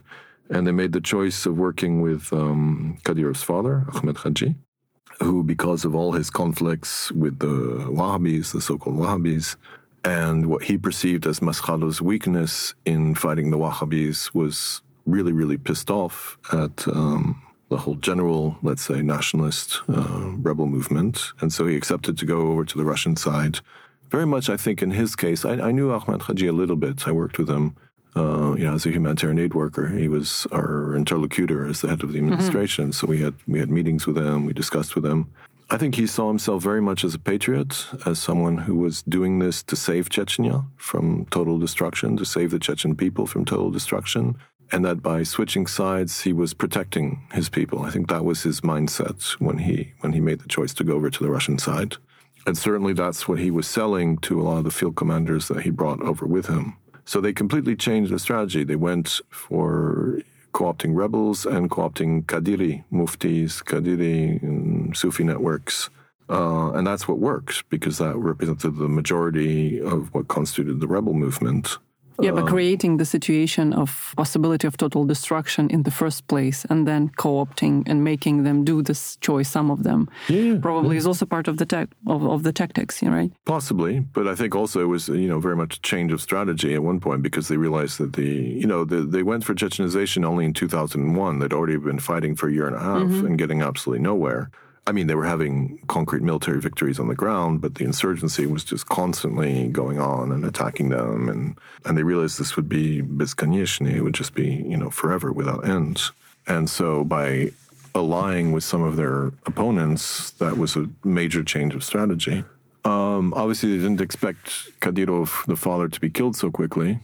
And they made the choice of working with um, father, Ahmed Haji, who, because of all his conflicts with the Wahhabis, the so called Wahhabis, and what he perceived as Maskhadov's weakness in fighting the Wahhabis was really, really pissed off at um, the whole general, let's say, nationalist uh, rebel movement. And so he accepted to go over to the Russian side. Very much, I think, in his case, I, I knew Ahmad Haji a little bit. I worked with him, uh, you know, as a humanitarian aid worker. He was our interlocutor as the head of the mm-hmm. administration. Mm-hmm. So we had we had meetings with him. We discussed with him. I think he saw himself very much as a patriot, as someone who was doing this to save Chechnya from total destruction, to save the Chechen people from total destruction and that by switching sides he was protecting his people. I think that was his mindset when he when he made the choice to go over to the Russian side. And certainly that's what he was selling to a lot of the field commanders that he brought over with him. So they completely changed the strategy. They went for co-opting rebels and co-opting Kadiri muftis, Kadiri Sufi networks. Uh, and that's what worked because that represented the majority of what constituted the rebel movement. Yeah, but creating the situation of possibility of total destruction in the first place and then co-opting and making them do this choice, some of them, yeah, probably yeah. is also part of the tech of, of the tactics, right? Possibly, but I think also it was you know very much a change of strategy at one point because they realized that the you know the, they went for Chechenization only in 2001. They'd already been fighting for a year and a half mm-hmm. and getting absolutely nowhere. I mean, they were having concrete military victories on the ground, but the insurgency was just constantly going on and attacking them. And, and they realized this would be beskonieczny. It would just be, you know, forever without end. And so by allying with some of their opponents, that was a major change of strategy. Um, obviously, they didn't expect Kadyrov, the father, to be killed so quickly.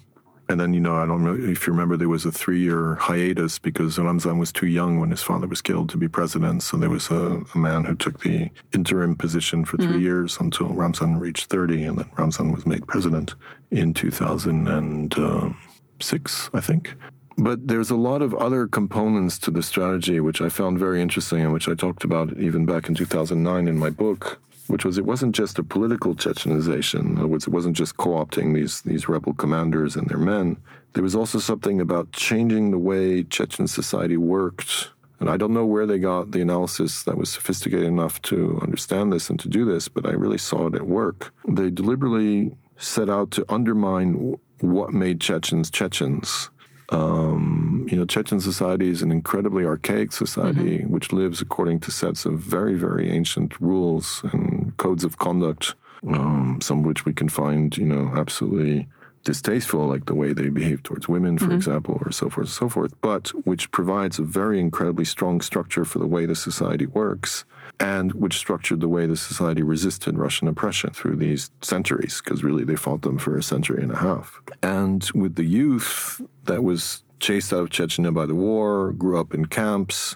And then, you know, I don't know if you remember, there was a three year hiatus because Ramzan was too young when his father was killed to be president. So there was a, a man who took the interim position for 3 mm-hmm. years until Ramzan reached 30. And then Ramzan was made president in 2006, I think. But there's a lot of other components to the strategy which I found very interesting and which I talked about even back in 2009 in my book which was it wasn't just a political Chechenization. In other words, it wasn't just co-opting these these rebel commanders and their men. There was also something about changing the way Chechen society worked. And I don't know where they got the analysis that was sophisticated enough to understand this and to do this, but I really saw it at work. They deliberately set out to undermine what made Chechens Chechens um, you know, Chechen society is an incredibly archaic society mm-hmm. which lives according to sets of very, very ancient rules and codes of conduct, um, some of which we can find, you know, absolutely distasteful, like the way they behave towards women, for mm-hmm. example, or so forth and so forth, but which provides a very incredibly strong structure for the way the society works and which structured the way the society resisted Russian oppression through these centuries, because really they fought them for a century and a half. And with the youth that was chased out of Chechnya by the war, grew up in camps,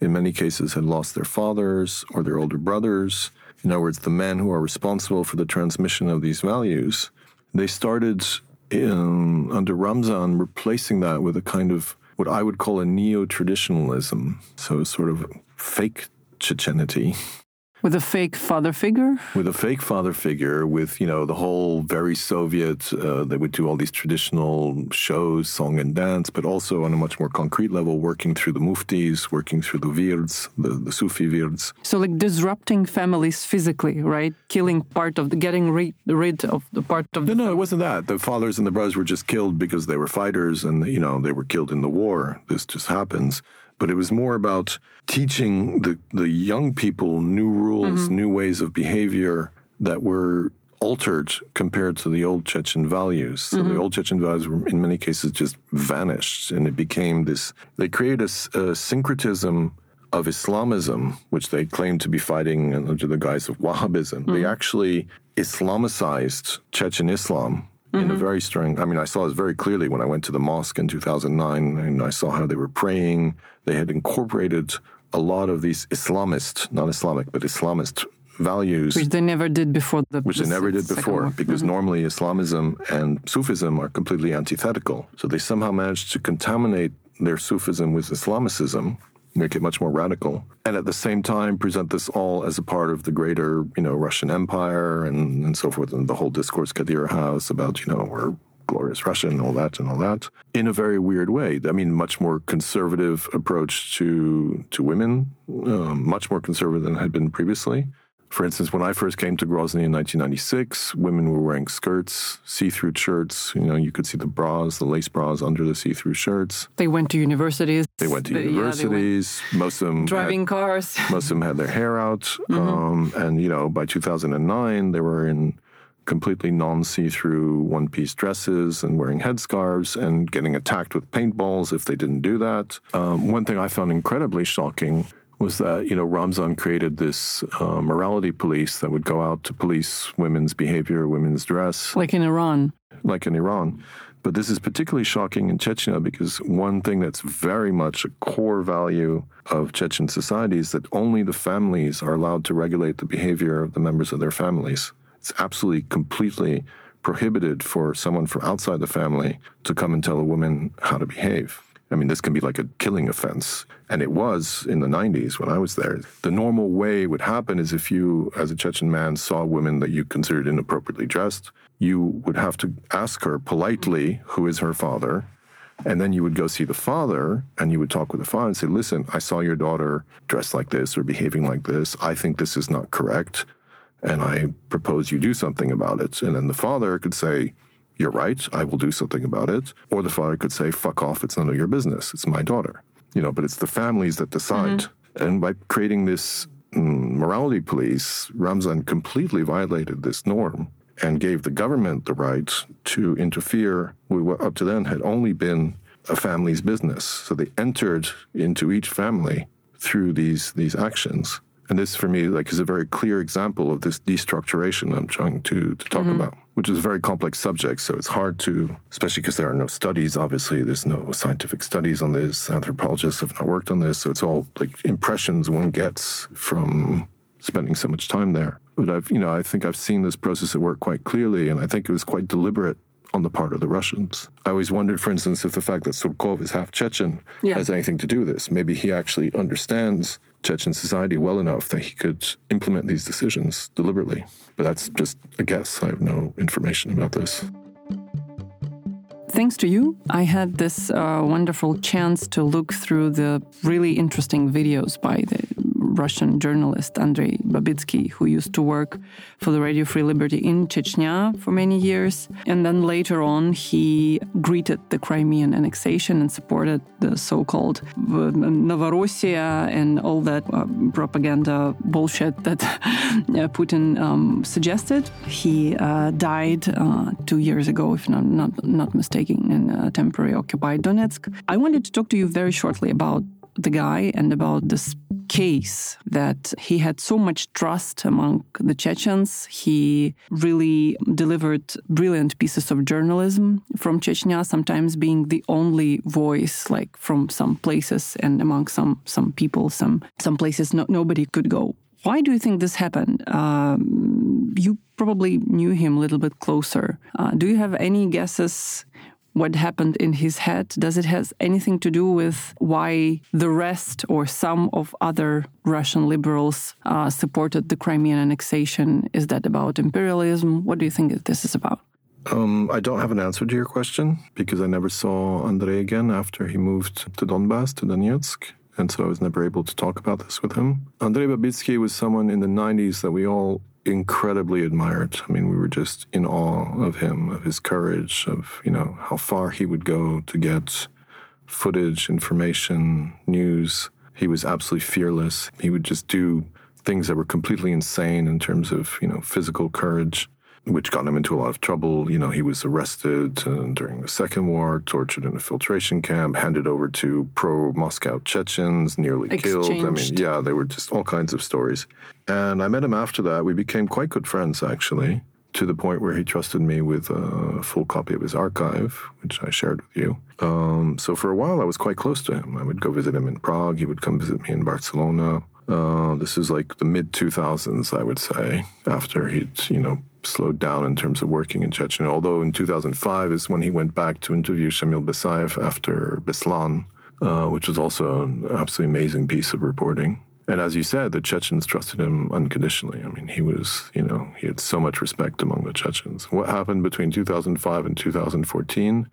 in many cases had lost their fathers or their older brothers. In other words, the men who are responsible for the transmission of these values, they started in, under Ramzan replacing that with a kind of what I would call a neo traditionalism. So, sort of fake Chechenity. With a fake father figure? With a fake father figure, with, you know, the whole very Soviet, uh, they would do all these traditional shows, song and dance, but also on a much more concrete level, working through the muftis, working through the virds, the, the Sufi virds. So, like disrupting families physically, right? Killing part of the, getting rid, rid of the part of No, no, it wasn't that. The fathers and the brothers were just killed because they were fighters and, you know, they were killed in the war. This just happens but it was more about teaching the, the young people new rules, mm-hmm. new ways of behavior that were altered compared to the old Chechen values. So mm-hmm. the old Chechen values were, in many cases, just vanished, and it became this. They created a, a syncretism of Islamism, which they claimed to be fighting under the guise of Wahhabism. Mm-hmm. They actually Islamicized Chechen Islam mm-hmm. in a mm-hmm. very strong. I mean, I saw this very clearly when I went to the mosque in 2009, and I saw how they were praying. They had incorporated a lot of these Islamist, not Islamic, but Islamist values, which they never did before. The, which they never did before, because mm-hmm. normally Islamism and Sufism are completely antithetical. So they somehow managed to contaminate their Sufism with Islamicism make it much more radical, and at the same time present this all as a part of the greater, you know, Russian Empire and, and so forth, and the whole discourse Kadyrov has about, you know, we're glorious Russia and all that and all that in a very weird way. I mean, much more conservative approach to to women, um, much more conservative than had been previously. For instance, when I first came to Grozny in 1996, women were wearing skirts, see-through shirts. You know, you could see the bras, the lace bras under the see-through shirts. They went to universities. They went to universities. Yeah, went most of them driving had, cars. most of them had their hair out. Mm-hmm. Um, and you know, by 2009, they were in completely non-see-through one-piece dresses and wearing headscarves and getting attacked with paintballs if they didn't do that. Um, one thing I found incredibly shocking was that you know Ramzan created this uh, morality police that would go out to police women's behavior, women's dress, like in Iran, like in Iran. But this is particularly shocking in Chechnya because one thing that's very much a core value of Chechen society is that only the families are allowed to regulate the behavior of the members of their families. It's absolutely, completely prohibited for someone from outside the family to come and tell a woman how to behave. I mean, this can be like a killing offense. And it was in the 90s when I was there. The normal way would happen is if you, as a Chechen man, saw women that you considered inappropriately dressed, you would have to ask her politely who is her father. And then you would go see the father and you would talk with the father and say, Listen, I saw your daughter dressed like this or behaving like this. I think this is not correct. And I propose you do something about it. And then the father could say, you're right, I will do something about it. Or the father could say, fuck off, it's none of your business, it's my daughter. You know, but it's the families that decide. Mm-hmm. And by creating this mm, morality police, Ramzan completely violated this norm and gave the government the right to interfere with what up to then had only been a family's business. So they entered into each family through these these actions. And this, for me, like is a very clear example of this destructuration I'm trying to to talk mm-hmm. about, which is a very complex subject. So it's hard to, especially because there are no studies. Obviously, there's no scientific studies on this. Anthropologists have not worked on this, so it's all like impressions one gets from spending so much time there. But I've, you know, I think I've seen this process at work quite clearly, and I think it was quite deliberate on the part of the Russians. I always wondered, for instance, if the fact that Surkov is half Chechen yeah. has anything to do with this. Maybe he actually understands Chechen society well enough that he could implement these decisions deliberately. But that's just a guess. I have no information about this. Thanks to you, I had this uh, wonderful chance to look through the really interesting videos by the Russian journalist Andrei Babitsky, who used to work for the Radio Free Liberty in Chechnya for many years. And then later on, he greeted the Crimean annexation and supported the so called Novorossiya and all that uh, propaganda bullshit that uh, Putin um, suggested. He uh, died uh, two years ago, if not, not, not mistaken, in uh, temporary occupied Donetsk. I wanted to talk to you very shortly about the guy and about this case that he had so much trust among the Chechens. He really delivered brilliant pieces of journalism from Chechnya, sometimes being the only voice, like from some places and among some some people, some some places no, nobody could go. Why do you think this happened? Um, you probably knew him a little bit closer. Uh, do you have any guesses what happened in his head? Does it has anything to do with why the rest or some of other Russian liberals uh, supported the Crimean annexation? Is that about imperialism? What do you think this is about? Um, I don't have an answer to your question because I never saw Andrei again after he moved to Donbass, to Donetsk. And so I was never able to talk about this with him. Andrei Babitsky was someone in the 90s that we all incredibly admired. I mean, we were just in awe of him, of his courage, of, you know, how far he would go to get footage, information, news. He was absolutely fearless. He would just do things that were completely insane in terms of, you know, physical courage which got him into a lot of trouble. You know, he was arrested uh, during the Second War, tortured in a filtration camp, handed over to pro Moscow Chechens, nearly Exchanged. killed. I mean, yeah, they were just all kinds of stories. And I met him after that. We became quite good friends, actually, to the point where he trusted me with a full copy of his archive, which I shared with you. Um, so for a while, I was quite close to him. I would go visit him in Prague. He would come visit me in Barcelona. Uh, this is like the mid 2000s, I would say, after he'd, you know, slowed down in terms of working in Chechnya. Although in 2005 is when he went back to interview Shamil Basayev after Beslan, uh, which was also an absolutely amazing piece of reporting. And as you said, the Chechens trusted him unconditionally. I mean, he was, you know, he had so much respect among the Chechens. What happened between 2005 and 2014,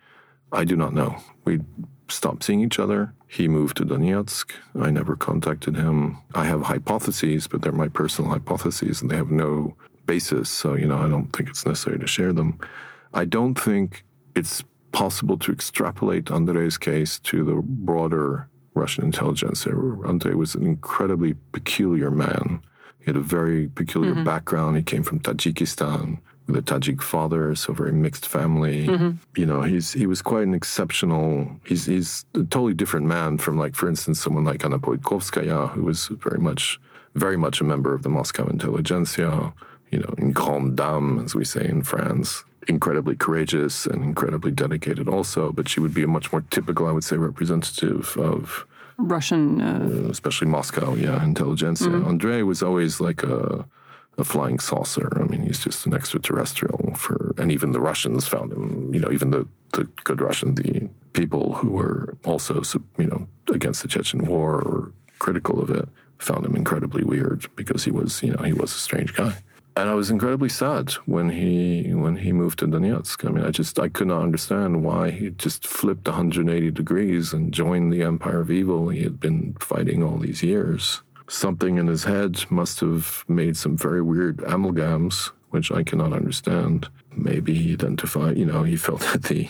I do not know. We stopped seeing each other. He moved to Donetsk. I never contacted him. I have hypotheses, but they're my personal hypotheses, and they have no basis. So, you know, I don't think it's necessary to share them. I don't think it's possible to extrapolate Andrei's case to the broader Russian intelligence. Andrei was an incredibly peculiar man. He had a very peculiar mm-hmm. background. He came from Tajikistan with a Tajik father, so very mixed family. Mm-hmm. You know, he's he was quite an exceptional. He's he's a totally different man from like, for instance, someone like Anna Politkovskaya, who was very much very much a member of the Moscow intelligentsia you know, une grande dame, as we say in France, incredibly courageous and incredibly dedicated also, but she would be a much more typical, I would say, representative of Russian, uh, uh, especially Moscow, yeah, intelligentsia. Mm-hmm. Andrei was always like a, a flying saucer. I mean, he's just an extraterrestrial for, and even the Russians found him, you know, even the, the good Russian, the people who were also, you know, against the Chechen war or critical of it, found him incredibly weird because he was, you know, he was a strange guy and I was incredibly sad when he when he moved to Donetsk. I mean, I just I could not understand why he just flipped 180 degrees and joined the empire of evil he had been fighting all these years. Something in his head must have made some very weird amalgams, which I cannot understand. Maybe he identified, you know, he felt that the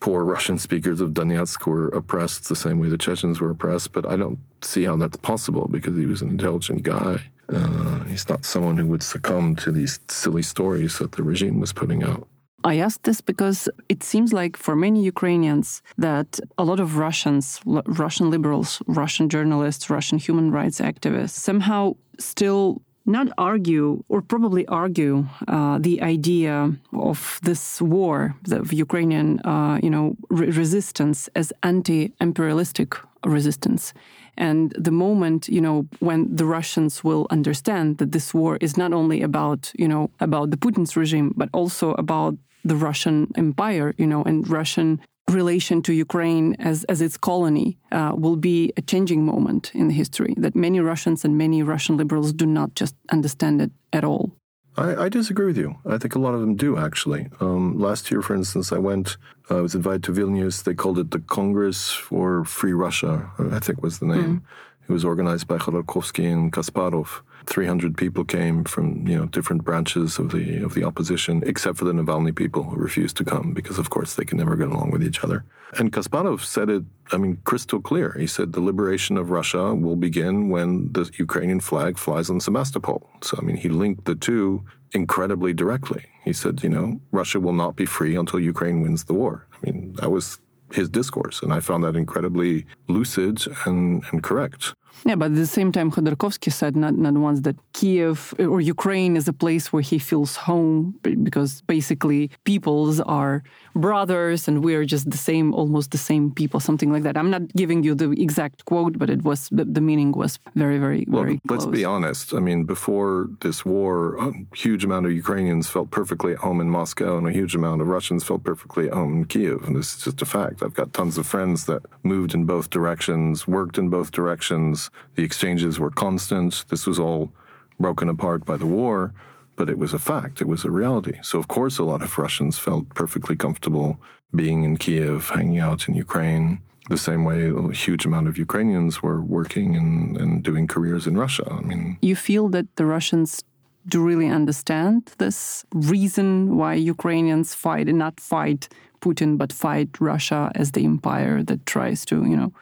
poor Russian speakers of Donetsk were oppressed the same way the Chechens were oppressed, but I don't see how that's possible because he was an intelligent guy. Uh, he's not someone who would succumb to these silly stories that the regime was putting out. I ask this because it seems like for many Ukrainians that a lot of Russians, Russian liberals, Russian journalists, Russian human rights activists somehow still not argue or probably argue uh, the idea of this war, the Ukrainian, uh, you know, re- resistance as anti-imperialistic resistance. And the moment, you know, when the Russians will understand that this war is not only about, you know, about the Putin's regime, but also about the Russian Empire, you know, and Russian relation to Ukraine as, as its colony uh, will be a changing moment in history that many Russians and many Russian liberals do not just understand it at all. I, I disagree with you. I think a lot of them do, actually. Um, last year, for instance, I went, I was invited to Vilnius. They called it the Congress for Free Russia, I think was the name. Mm. It was organized by Khodorkovsky and Kasparov. 300 people came from you know different branches of the of the opposition, except for the Navalny people who refused to come because, of course, they can never get along with each other. And Kasparov said it, I mean, crystal clear. He said the liberation of Russia will begin when the Ukrainian flag flies on Sebastopol. So, I mean, he linked the two incredibly directly. He said, you know, Russia will not be free until Ukraine wins the war. I mean, that was his discourse, and I found that incredibly lucid and, and correct. Yeah, but at the same time, Khodorkovsky said not, not once that Kiev or Ukraine is a place where he feels home because basically peoples are brothers and we're just the same, almost the same people, something like that. I'm not giving you the exact quote, but it was the, the meaning was very, very, well, very Let's be honest. I mean, before this war, a huge amount of Ukrainians felt perfectly at home in Moscow and a huge amount of Russians felt perfectly at home in Kiev. And this is just a fact. I've got tons of friends that moved in both directions, worked in both directions. The exchanges were constant. This was all broken apart by the war but it was a fact, it was a reality. So, of course, a lot of Russians felt perfectly comfortable being in Kiev, hanging out in Ukraine, the same way a huge amount of Ukrainians were working and, and doing careers in Russia. I mean, you feel that the Russians do really understand this reason why Ukrainians fight and not fight Putin, but fight Russia as the empire that tries to, you know,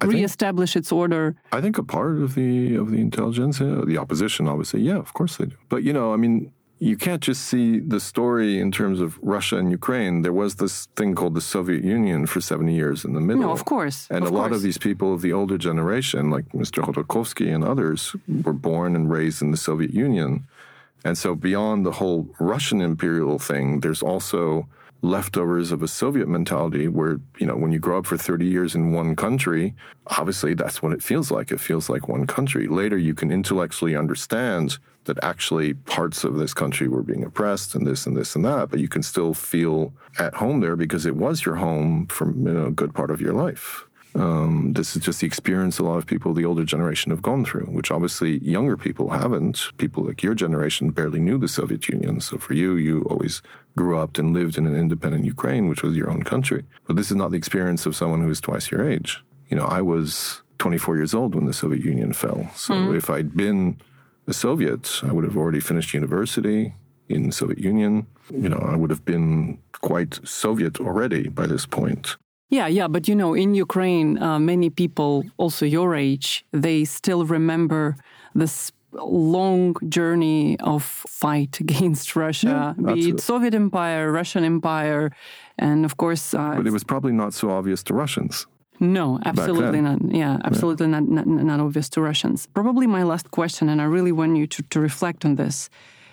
I reestablish think, its order. I think a part of the of the intelligentsia, the opposition, obviously, yeah, of course they do. But you know, I mean, you can't just see the story in terms of Russia and Ukraine. There was this thing called the Soviet Union for 70 years in the middle. No, of course. And of a lot of these people of the older generation, like Mr. Khodorkovsky and others, were born and raised in the Soviet Union. And so beyond the whole Russian imperial thing, there's also leftovers of a Soviet mentality where, you know, when you grow up for 30 years in one country, obviously that's what it feels like. It feels like one country. Later, you can intellectually understand that actually parts of this country were being oppressed and this and this and that, but you can still feel at home there because it was your home for you know, a good part of your life. Um, this is just the experience a lot of people the older generation have gone through, which obviously younger people haven't. People like your generation barely knew the Soviet Union. So for you, you always grew up and lived in an independent Ukraine, which was your own country. But this is not the experience of someone who is twice your age. You know, I was 24 years old when the Soviet Union fell. So mm. if I'd been a Soviet, I would have already finished university in the Soviet Union. You know, I would have been quite Soviet already by this point. Yeah, yeah, but you know, in Ukraine, uh, many people, also your age, they still remember this long journey of fight against Russia, yeah, be it Soviet Empire, Russian Empire, and of course. Uh, but it was probably not so obvious to Russians. No, absolutely not. Yeah, absolutely yeah. Not, not, not obvious to Russians. Probably my last question, and I really want you to, to reflect on this.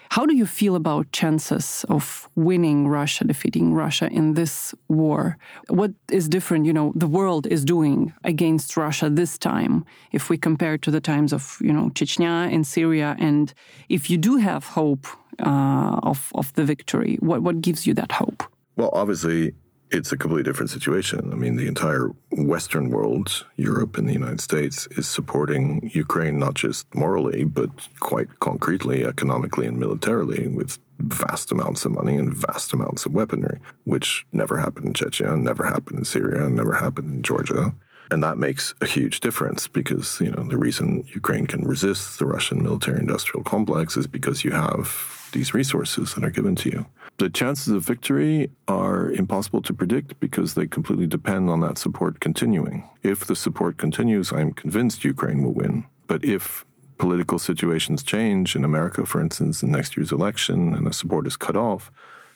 How do you feel about chances of winning Russia, defeating Russia in this war? What is different, you know, the world is doing against Russia this time if we compare to the times of, you know, Chechnya and Syria? And if you do have hope uh, of, of the victory, what, what gives you that hope? Well, obviously, it's a completely different situation. I mean, the entire Western world, Europe and the United States, is supporting Ukraine not just morally, but quite concretely, economically, and militarily with vast amounts of money and vast amounts of weaponry, which never happened in Chechnya, never happened in Syria, never happened in Georgia. And that makes a huge difference because, you know, the reason Ukraine can resist the Russian military industrial complex is because you have these resources that are given to you. The chances of victory are impossible to predict because they completely depend on that support continuing. If the support continues, I'm convinced Ukraine will win. But if political situations change in America, for instance, in next year's election and the support is cut off,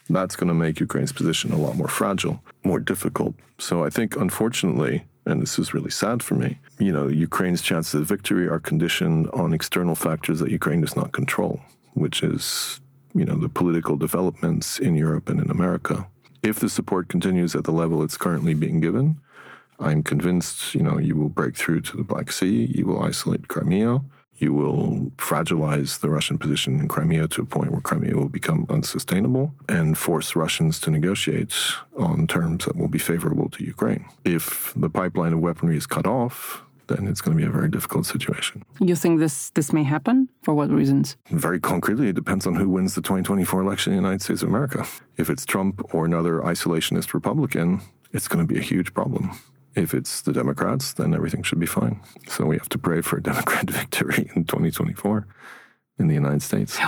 That's going to make Ukraine's position a lot more fragile, more difficult. So I think, unfortunately, and this is really sad for me, you know, Ukraine's chances of victory are conditioned on external factors that Ukraine does not control, which is, you know, the political developments in Europe and in America. If the support continues at the level it's currently being given, I'm convinced, you know, you will break through to the Black Sea, you will isolate Crimea, you will fragilize the Russian position in Crimea to a point where Crimea will become unsustainable and force Russians to negotiate on terms that will be favorable to Ukraine. If the pipeline of weaponry is cut off, then it's going to be a very difficult situation. You think this this may happen? For what reasons? Very concretely, it depends on who wins the 2024 election in the United States of America. If it's Trump or another isolationist Republican, it's going to be a huge problem. If it's the Democrats, then everything should be fine. So we have to pray for a Democrat victory in 2024 in the United States.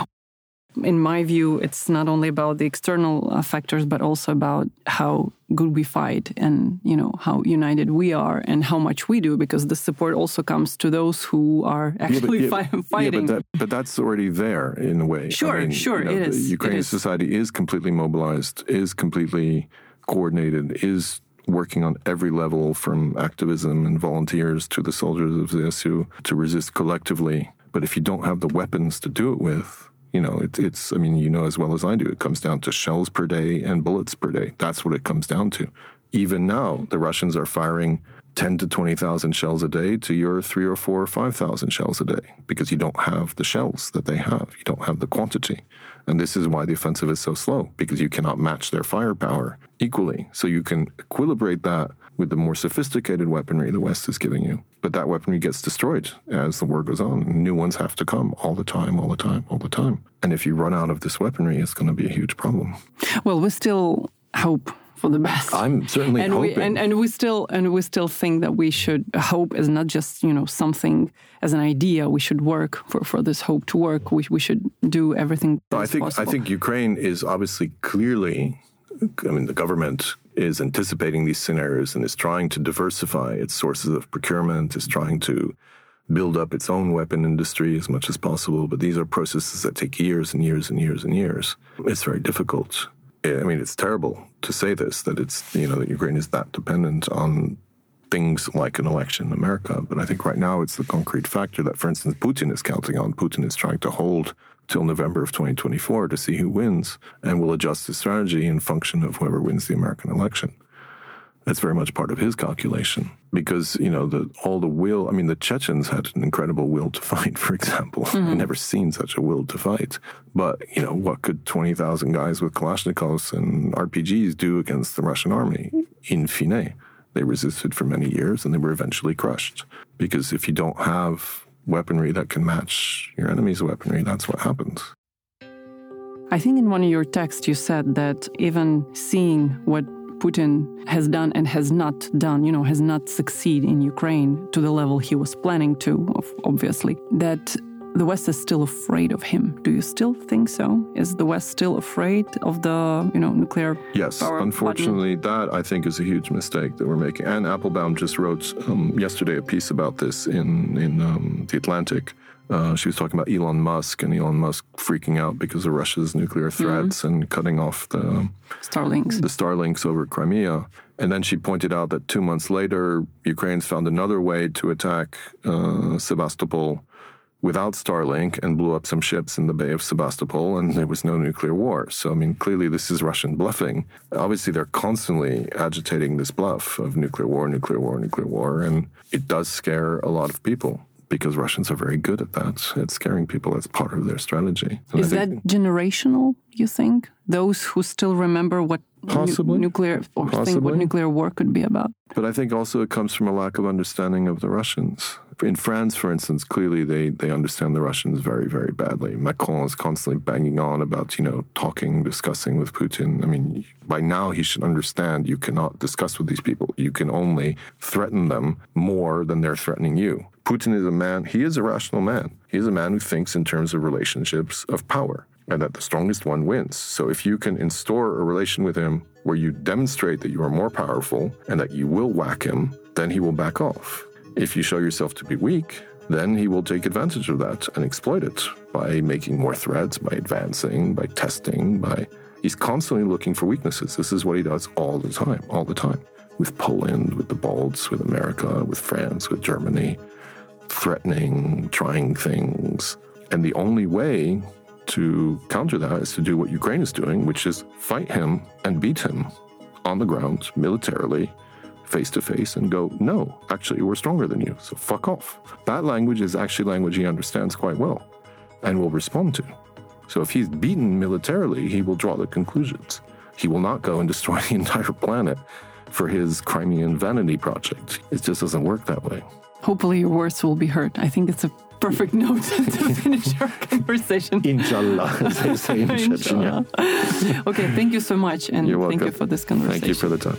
In my view, it's not only about the external uh, factors, but also about how good we fight and you know how united we are and how much we do because the support also comes to those who are actually yeah, but, yeah, fi- fighting yeah, but, that, but, that's already there in a way sure I mean, sure you know, it is ukrainian it is. society is completely mobilized is completely coordinated is working on every level from activism and volunteers to the soldiers of ZSU to resist collectively. But if you don't have the weapons to do it with, you know, it, it's, I mean, you know as well as I do, it comes down to shells per day and bullets per day. That's what it comes down to. Even now, the Russians are firing 10 to 20,000 shells a day to your three or four or 5,000 shells a day because you don't have the shells that they have. You don't have the quantity. And this is why the offensive is so slow because you cannot match their firepower equally. So you can equilibrate that with the more sophisticated weaponry the West is giving you. But that weaponry gets destroyed as the war goes on. New ones have to come all the time, all the time, all the time. And if you run out of this weaponry, it's going to be a huge problem. Well, we still hope for the best. I'm certainly and hoping. We, and, and we still and we still think that we should hope is not just you know something as an idea. We should work for, for this hope to work. We, we should do everything. I think possible. I think Ukraine is obviously clearly. I mean, the government is anticipating these scenarios and is trying to diversify its sources of procurement. Is trying to build up its own weapon industry as much as possible. But these are processes that take years and years and years and years. It's very difficult. Eh, I mean, it's terrible to say this that it's you know that Ukraine is that dependent on things like an election in America. But I think right now it's the concrete factor that, for instance, Putin is counting on. Putin is trying to hold till November of 2024 to see who wins and will adjust his strategy in function of whoever wins the American election. That's very much part of his calculation because you know the all the will. I mean, the Chechens had an incredible will to fight. For example, mm-hmm. I've never seen such a will to fight. But you know, what could twenty thousand guys with Kalashnikovs and RPGs do against the Russian army? In fine, they resisted for many years and they were eventually crushed. Because if you don't have weaponry that can match your enemy's weaponry, that's what happens. I think in one of your texts you said that even seeing what Putin has done and has not done, you know, has not succeed in Ukraine to the level he was planning to, obviously, that the West is still afraid of him. Do you still think so? Is the West still afraid of the, you know, nuclear Yes, unfortunately, button? that I think is a huge mistake that we're making. And Applebaum just wrote um, yesterday a piece about this in in um, the Atlantic. Uh, she was talking about Elon Musk and Elon Musk freaking out because of Russia's nuclear mm-hmm. threats mm-hmm. and cutting off the Starlinks, the Starlinks over Crimea. And then she pointed out that two months later, Ukraine's found another way to attack uh, Sevastopol without Starlink and blew up some ships in the Bay of Sebastopol, and there was no nuclear war. So, I mean, clearly this is Russian bluffing. Obviously, they're constantly agitating this bluff of nuclear war, nuclear war, nuclear war, and it does scare a lot of people because Russians are very good at that, at scaring people. That's part of their strategy. And Is that generational, you think? Those who still remember what Possibly. Nu- nuclear or Possibly. think what nuclear war could be about? But I think also it comes from a lack of understanding of the Russians. In France, for instance, clearly they, they understand the Russians very, very badly. Macron is constantly banging on about, you know, talking, discussing with Putin. I mean, by now he should understand you cannot discuss with these people. You can only threaten them more than they're threatening you. Putin is a man, he is a rational man. He is a man who thinks in terms of relationships of power and that the strongest one wins. So if you can instaure a relation with him where you demonstrate that you are more powerful and that you will whack him, then he will back off. If you show yourself to be weak, then he will take advantage of that and exploit it by making more threats, by advancing, by testing, by He's constantly looking for weaknesses. This is what he does all the time, all the time. With Poland, with the Balts, with America, with France, with Germany, threatening, trying things. And the only way to counter that is to do what Ukraine is doing, which is fight him and beat him on the ground militarily, face to face, and go, no, actually, we're stronger than you, so fuck off. That language is actually language he understands quite well and will respond to. So if he's beaten militarily, he will draw the conclusions. He will not go and destroy the entire planet for his Crimean vanity project. It just doesn't work that way. Hopefully, your words will be heard. I think it's a perfect note to finish our conversation. Inshallah, as they say in Chechnya. okay, thank you so much, and thank you for this conversation. Thank you for the time.